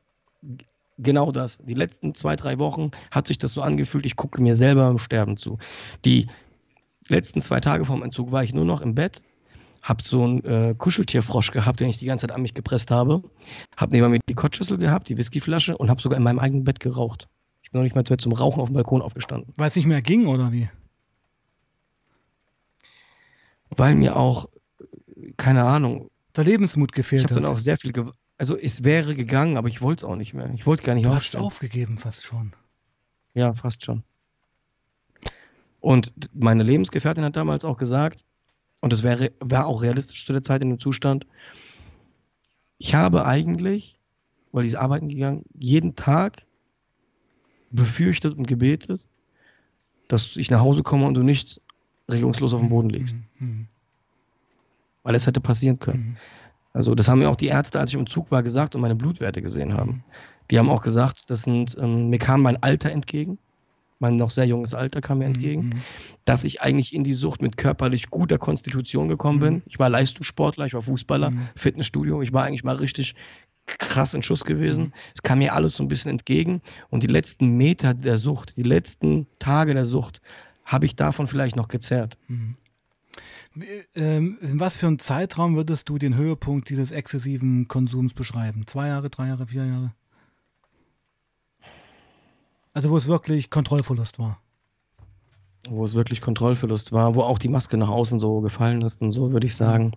genau das. Die letzten zwei, drei Wochen hat sich das so angefühlt, ich gucke mir selber im Sterben zu. Die letzten zwei Tage vorm Entzug war ich nur noch im Bett, habe so einen äh, Kuscheltierfrosch gehabt, den ich die ganze Zeit an mich gepresst habe, habe neben mir die Kottschüssel gehabt, die Whiskyflasche und habe sogar in meinem eigenen Bett geraucht. Ich bin noch nicht mal zum Rauchen auf dem Balkon aufgestanden. Weil es nicht mehr ging, oder wie? Weil mir auch, keine Ahnung. Der Lebensmut gefehlt hat. Ich habe dann auch sehr viel, also es wäre gegangen, aber ich wollte es auch nicht mehr. Ich wollte gar nicht du aufstehen. Du hast aufgegeben fast schon. Ja, fast schon. Und meine Lebensgefährtin hat damals auch gesagt, und das wäre, war auch realistisch zu der Zeit in dem Zustand, ich habe eigentlich, weil ich arbeiten gegangen, jeden Tag befürchtet und gebetet, dass ich nach Hause komme und du nicht regungslos auf dem Boden liegst. Mhm. mhm. Weil es hätte passieren können. Mhm. Also das haben mir auch die Ärzte, als ich im Zug war, gesagt und meine Blutwerte gesehen haben. Die haben auch gesagt, das sind, ähm, mir kam mein Alter entgegen, mein noch sehr junges Alter kam mir mhm, entgegen, mhm. dass ich eigentlich in die Sucht mit körperlich guter Konstitution gekommen mhm. bin. Ich war Leistungssportler, ich war Fußballer, mhm. Fitnessstudio, ich war eigentlich mal richtig krass in Schuss gewesen. Mhm. Es kam mir alles so ein bisschen entgegen und die letzten Meter der Sucht, die letzten Tage der Sucht, habe ich davon vielleicht noch gezerrt. Mhm. Ähm, in was für einem Zeitraum würdest du den Höhepunkt dieses exzessiven Konsums beschreiben? Zwei Jahre, drei Jahre, vier Jahre? Also wo es wirklich Kontrollverlust war. Wo es wirklich Kontrollverlust war, wo auch die Maske nach außen so gefallen ist und so, würde ich sagen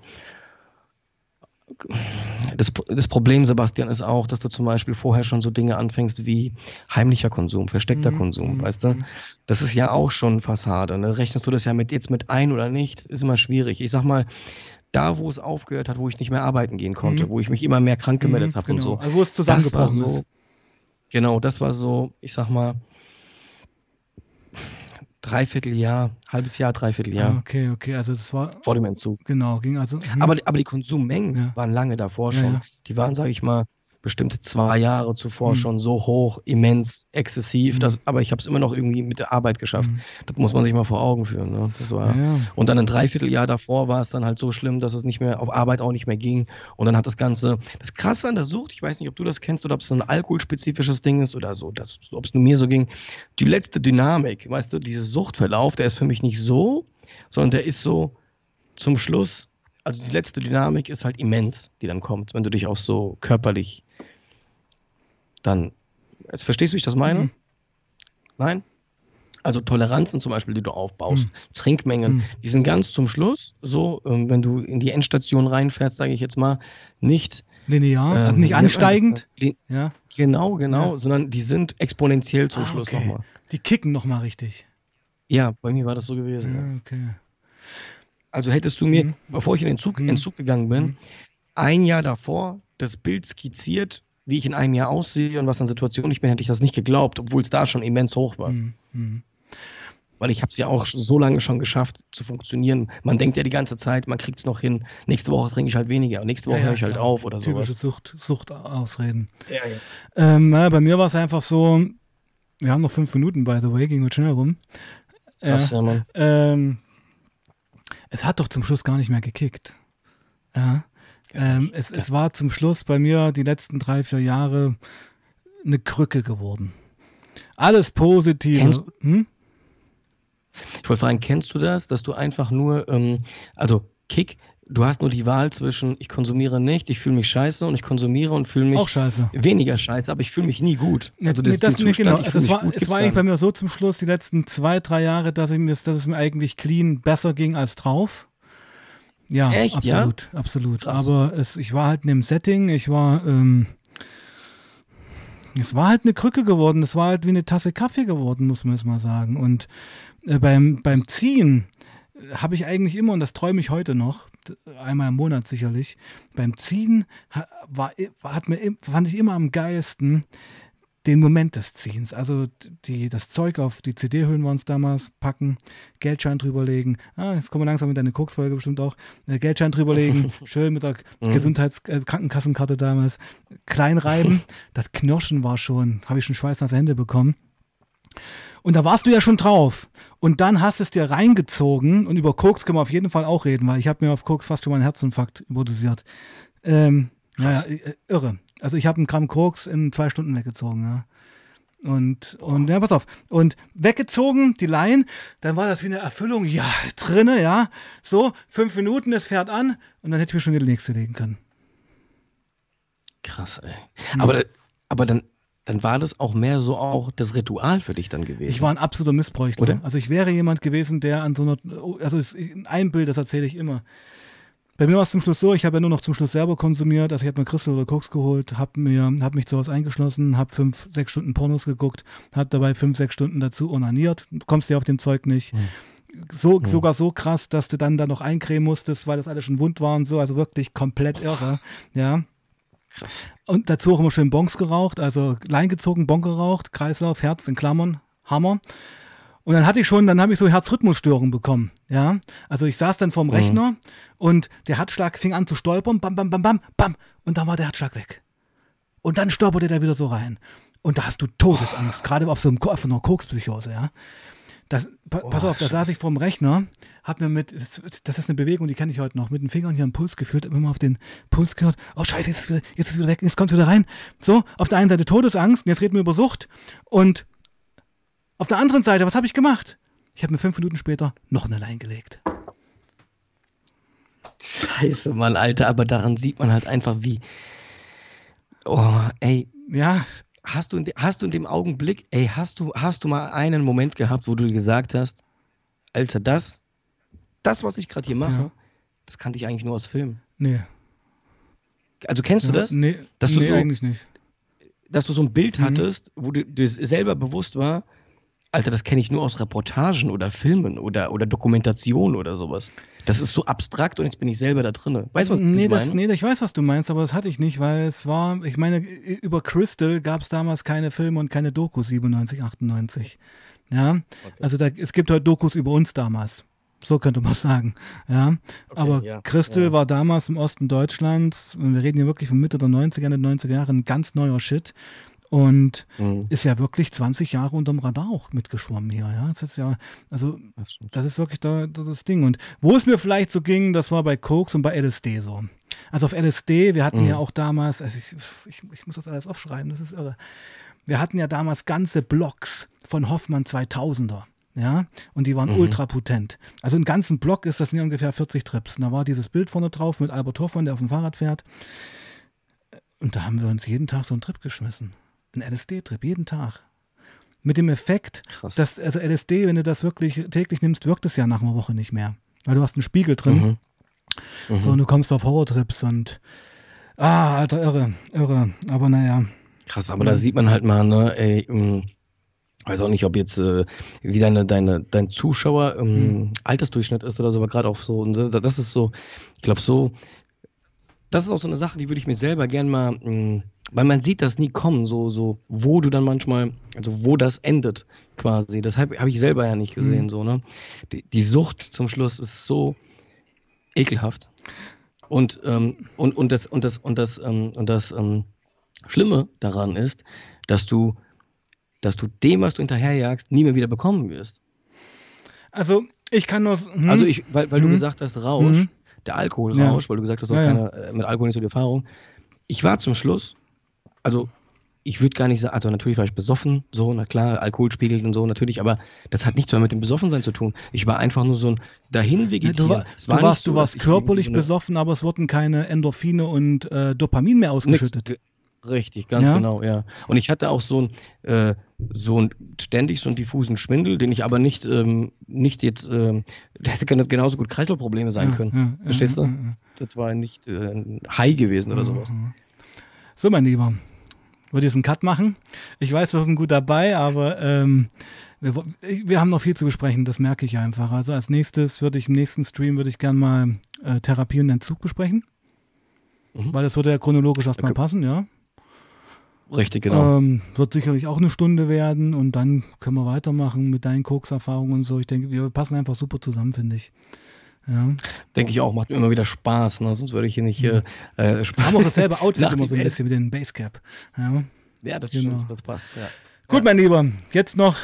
das, das, Problem, Sebastian, ist auch, dass du zum Beispiel vorher schon so Dinge anfängst wie heimlicher Konsum, versteckter mhm. Konsum, mhm. weißt du? Das ist ja auch schon Fassade. Ne? Rechnest du das ja mit, jetzt mit ein oder nicht, ist immer schwierig. Ich sag mal, da, wo es aufgehört hat, wo ich nicht mehr arbeiten gehen konnte, mhm. wo ich mich immer mehr krank gemeldet mhm, habe genau. und so. Also wo es zusammengebrochen so, ist. Genau, das war so, ich sag mal, Dreivierteljahr, halbes Jahr, Dreivierteljahr. Ah, okay, okay, also das war. Vor dem Entzug. Genau, ging also. Hm. Aber, aber die Konsummengen ja. waren lange davor schon. Ja, ja. Die waren, sage ich mal, bestimmt zwei Jahre zuvor mhm. schon so hoch, immens, exzessiv. Mhm. Das, aber ich habe es immer noch irgendwie mit der Arbeit geschafft. Mhm. Das muss man sich mal vor Augen führen. Ne? War, ja. Und dann ein Dreivierteljahr davor war es dann halt so schlimm, dass es nicht mehr auf Arbeit auch nicht mehr ging. Und dann hat das Ganze, das Krasse an der Sucht, ich weiß nicht, ob du das kennst oder ob es ein alkoholspezifisches Ding ist oder so, ob es nur mir so ging. Die letzte Dynamik, weißt du, dieses Suchtverlauf, der ist für mich nicht so, sondern der ist so zum Schluss also die letzte Dynamik ist halt immens, die dann kommt, wenn du dich auch so körperlich dann. Jetzt verstehst du, wie ich das meine? Mhm. Nein? Also Toleranzen zum Beispiel, die du aufbaust, mhm. Trinkmengen, mhm. die sind ganz zum Schluss so, ähm, wenn du in die Endstation reinfährst, sage ich jetzt mal, nicht linear, ähm, also nicht ansteigend. ja. Genau, genau, ja. sondern die sind exponentiell zum ah, Schluss okay. nochmal. Die kicken nochmal richtig. Ja, bei mir war das so gewesen. Ja, okay. Also hättest du mir, mhm. bevor ich in den Zug, in den mhm. Zug gegangen bin, mhm. ein Jahr davor das Bild skizziert, wie ich in einem Jahr aussehe und was an Situationen ich bin, hätte ich das nicht geglaubt, obwohl es da schon immens hoch war. Mhm. mhm. Weil ich habe es ja auch so lange schon geschafft zu funktionieren. Man denkt ja die ganze Zeit, man kriegt es noch hin. Nächste Woche trinke ich halt weniger nächste Woche ja, höre ich halt auf oder so. Typische Sucht, Suchtausreden. Ja, ja. Ähm, na, bei mir war es einfach so, wir haben noch fünf Minuten, by the way, ging wir schnell rum. Krass, ja, Mann. Ähm, es hat doch zum Schluss gar nicht mehr gekickt. Ja. Ähm, es, es war zum Schluss bei mir die letzten drei, vier Jahre eine Krücke geworden. Alles Positive. Hm? Ich wollte fragen, kennst du das, dass du einfach nur, ähm, also Kick, du hast nur die Wahl zwischen, ich konsumiere nicht, ich fühle mich scheiße und ich konsumiere und fühle mich auch scheiße. weniger scheiße, aber ich fühle mich nie gut. Also das, nee, das Zustand, genau. also es war, gut, es war eigentlich bei mir so zum Schluss die letzten zwei, drei Jahre, dass, ich, dass es mir eigentlich clean besser ging als drauf. Ja, Echt, absolut, ja? absolut. Krass. Aber es, ich war halt in dem Setting, ich war, ähm, es war halt eine Krücke geworden, es war halt wie eine Tasse Kaffee geworden, muss man jetzt mal sagen. Und äh, beim, beim Ziehen habe ich eigentlich immer, und das träume ich heute noch, einmal im Monat sicherlich, beim Ziehen war, hat mir, fand ich immer am geilsten, den Moment des Ziehens. Also die, das Zeug auf die CD-Hüllen wir uns damals packen, Geldschein drüberlegen. Ah, jetzt kommen wir langsam mit deiner Koksfolge bestimmt auch. Äh, Geldschein drüberlegen, schön mit der mhm. Gesundheitskrankenkassenkarte äh, damals. Klein reiben. Das Knirschen war schon, habe ich schon schweißnasse Hände bekommen. Und da warst du ja schon drauf. Und dann hast es dir reingezogen. Und über Koks können wir auf jeden Fall auch reden, weil ich habe mir auf Koks fast schon mal einen Herzinfarkt überdosiert. Ähm, naja, äh, irre. Also ich habe einen Gramm Koks in zwei Stunden weggezogen, ja. Und, und ja, pass auf. Und weggezogen, die Line, dann war das wie eine Erfüllung, ja, drinne, ja. So, fünf Minuten, es fährt an und dann hätte ich mir schon die nächste legen können. Krass, ey. Hm. Aber, aber dann, dann war das auch mehr so auch das Ritual für dich dann gewesen. Ich war ein absoluter Missbräuchler. Oder? Also ich wäre jemand gewesen, der an so einer, also ein Bild, das erzähle ich immer. Bei mir war es zum Schluss so, ich habe ja nur noch zum Schluss selber konsumiert. Also ich habe mir Crystal oder Koks geholt, habe mir, habe mich zu Hause eingeschlossen, habe fünf, sechs Stunden Pornos geguckt, habe dabei fünf, sechs Stunden dazu onaniert. Du kommst ja auf dem Zeug nicht. Mhm. So, mhm. Sogar so krass, dass du dann da noch eincremen musstest, weil das alles schon wund war und so. Also wirklich komplett irre. Ja. Und dazu auch immer schön Bonks geraucht, also Lein gezogen, Bon geraucht, Kreislauf, Herz in Klammern, Hammer. Und dann hatte ich schon, dann habe ich so Herzrhythmusstörungen bekommen. Ja, also ich saß dann vorm mhm. Rechner und der Herzschlag fing an zu stolpern, bam, bam, bam, bam, bam, und dann war der Herzschlag weg. Und dann stolperte der wieder so rein. Und da hast du Todesangst, oh. gerade auf so einem, auf einer Kokspsychose, ja. Das, pa oh, pass auf, da saß ich vorm Rechner, hab mir mit, das ist eine Bewegung, die kenne ich heute noch, mit den Fingern hier am Puls gefühlt, immer mal auf den Puls gehört. Oh Scheiße, jetzt ist, wieder, jetzt ist wieder weg, jetzt kommt wieder rein. So, auf der einen Seite Todesangst, und jetzt reden wir über Sucht. Und auf der anderen Seite, was habe ich gemacht? Ich habe mir fünf Minuten später noch eine Lein gelegt. Scheiße, Mann, Alter, aber daran sieht man halt einfach, wie. Oh, ey. Ja. Hast du, in, hast du in dem Augenblick, ey, hast du, hast du mal einen Moment gehabt, wo du gesagt hast, Alter, das, das, was ich gerade hier mache, ja. das kannte ich eigentlich nur aus Filmen. Nee. Also kennst ja, du das? Nee, dass du nee, so, eigentlich nicht. Dass du so ein Bild mhm. hattest, wo du dir selber bewusst war, Alter, das kenne ich nur aus Reportagen oder Filmen oder, oder Dokumentation oder sowas. Das ist so abstrakt und jetzt bin ich selber da drin. Weißt du, was nee, ich das, meine? Nee, ich weiß, was du meinst, aber das hatte ich nicht, weil es war, ich meine, über Crystal gab es damals keine Filme und keine Dokus 97, 98. Ja, okay. also da, es gibt heute Dokus über uns damals. So könnte man sagen. Ja, okay, aber ja, Crystal ja. war damals im Osten Deutschlands, und wir reden hier wirklich von Mitte der 90er, Ende der 90er Jahre, ein ganz neuer Shit. Und mhm. ist ja wirklich 20 Jahre unterm Radar auch mitgeschwommen hier. Ja, das ist ja, also, das ist wirklich da, das Ding. Und wo es mir vielleicht so ging, das war bei Koks und bei LSD so. Also auf LSD, wir hatten mhm. ja auch damals, also ich, ich, ich muss das alles aufschreiben, das ist irre. Wir hatten ja damals ganze Blocks von Hoffmann 2000er. Ja, und die waren mhm. ultra potent. Also im ganzen Block ist das sind ja ungefähr 40 Trips. Und da war dieses Bild vorne drauf mit Albert Hoffmann, der auf dem Fahrrad fährt. Und da haben wir uns jeden Tag so einen Trip geschmissen. Ein LSD-Trip, jeden Tag. Mit dem Effekt, Krass. dass, also LSD, wenn du das wirklich täglich nimmst, wirkt es ja nach einer Woche nicht mehr. Weil du hast einen Spiegel drin. Mhm. Mhm. So, und du kommst auf Horrortrips und ah, Alter, irre, irre. Aber naja. Krass, aber mhm. da sieht man halt mal, ne, ey, ähm, weiß auch nicht, ob jetzt äh, wie deine, deine, dein Zuschauer ähm, mhm. Altersdurchschnitt ist oder so, aber gerade auch so, ne, das ist so, ich glaube so, das ist auch so eine Sache, die würde ich mir selber gern mal, mh, hm, weil man sieht das nie kommen, so, so, wo du dann manchmal, also wo das endet quasi. Deshalb habe ich selber ja nicht gesehen, mhm. so, ne? Die, die, Sucht zum Schluss ist so ekelhaft. Und, ähm, und, und das, und das, und das, ähm, und das ähm, Schlimme daran ist, dass du, dass du dem, was du hinterherjagst, nie mehr wieder bekommen wirst. Also, ich kann nur. Hm. Also, ich, weil, weil hm. du gesagt hast, Rausch. Hm der Alkoholrausch, ja. weil du gesagt hast, du hast ja, keine, äh, mit Alkohol nicht so die Erfahrung. Ich war zum Schluss, also ich würde gar nicht sagen, also natürlich war ich besoffen, so, na klar, Alkohol spiegelt und so, natürlich, aber das hat nichts mehr mit dem Besoffensein zu tun. Ich war einfach nur so ein dahin vegetieren. Ja, du, war, du warst, so, du warst körperlich so besoffen, aber es wurden keine Endorphine und äh, Dopamin mehr ausgeschüttet. Nix, Richtig, ganz ja? genau, ja. Und ich hatte auch so ein, äh, so ein ständig so einen diffusen Schwindel, den ich aber nicht, ähm, nicht jetzt, ähm, hätte genauso gut Kreislaufprobleme sein ja, können. Ja, Verstehst du? Das war nicht äh, High gewesen oder sowas. So, mein Lieber, würde jetzt einen Cut machen. Ich weiß, wir sind gut dabei, aber ähm, wir, wir, haben noch viel zu besprechen, das merke ich einfach. Also als nächstes würde ich im nächsten Stream würde ich gerne mal äh, Therapie und Entzug besprechen. Mhm. Weil das würde ja chronologisch erstmal okay. passen, ja. Richtig, genau. Ähm, wird sicherlich auch eine Stunde werden und dann können wir weitermachen mit deinen Koks-Erfahrungen und so. Ich denke, wir passen einfach super zusammen, finde ich. Ja. Denke ich auch, macht mir immer wieder Spaß, ne? sonst würde ich hier nicht hier äh, Spaß. Haben auch dasselbe Outfit immer so ein bisschen mit dem Basecap. Ja, ja das genau. stimmt, das passt. Ja. Gut, mein Lieber, jetzt noch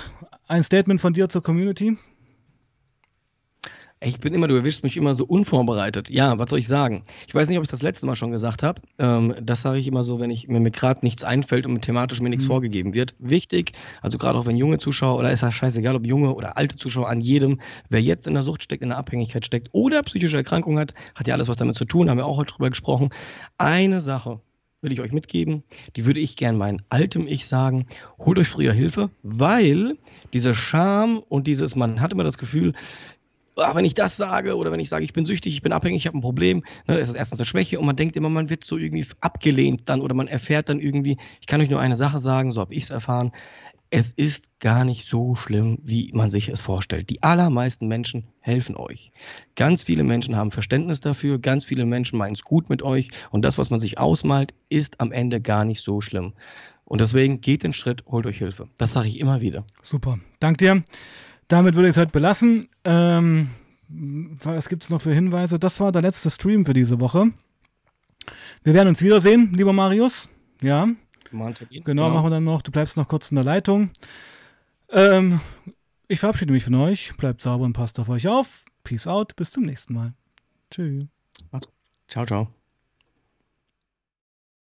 ein Statement von dir zur Community. Ich bin immer, du erwischst mich immer so unvorbereitet. Ja, was soll ich sagen? Ich weiß nicht, ob ich das letzte Mal schon gesagt habe. Ähm, das sage ich immer so, wenn ich, wenn mir gerade nichts einfällt und thematisch mir nichts mhm. vorgegeben wird. Wichtig, also gerade auch wenn junge Zuschauer, oder ist ja scheißegal, ob junge oder alte Zuschauer, an jedem, wer jetzt in der Sucht steckt, in der Abhängigkeit steckt oder psychische Erkrankung hat, hat ja alles was damit zu tun, haben wir auch heute drüber gesprochen. Eine Sache, will ich euch mitgeben, die würde ich gern meinem altem Ich sagen, holt euch früher Hilfe, weil diese Scham und dieses, man hat immer das Gefühl, ach, wenn ich das sage oder wenn ich sage, ich bin süchtig, ich bin abhängig, ich habe ein Problem, ne, das ist erstens eine Schwäche und man denkt immer, man wird so irgendwie abgelehnt dann oder man erfährt dann irgendwie, ich kann euch nur eine Sache sagen, so habe ich es erfahren, es ist gar nicht so schlimm, wie man sich es vorstellt. Die allermeisten Menschen helfen euch. Ganz viele Menschen haben Verständnis dafür, ganz viele Menschen meinen es gut mit euch und das, was man sich ausmalt, ist am Ende gar nicht so schlimm. Und deswegen geht den Schritt, holt euch Hilfe. Das sage ich immer wieder. Super. Dank dir. Damit würde ich es halt belassen. Ähm, was gibt es noch für Hinweise? Das war der letzte Stream für diese Woche. Wir werden uns wiedersehen, lieber Marius. Ja. Genau, genau, machen wir dann noch. Du bleibst noch kurz in der Leitung. Ähm, ich verabschiede mich von euch. Bleibt sauber und passt auf euch auf. Peace out. Bis zum nächsten Mal. Tschüss. Ciao, ciao.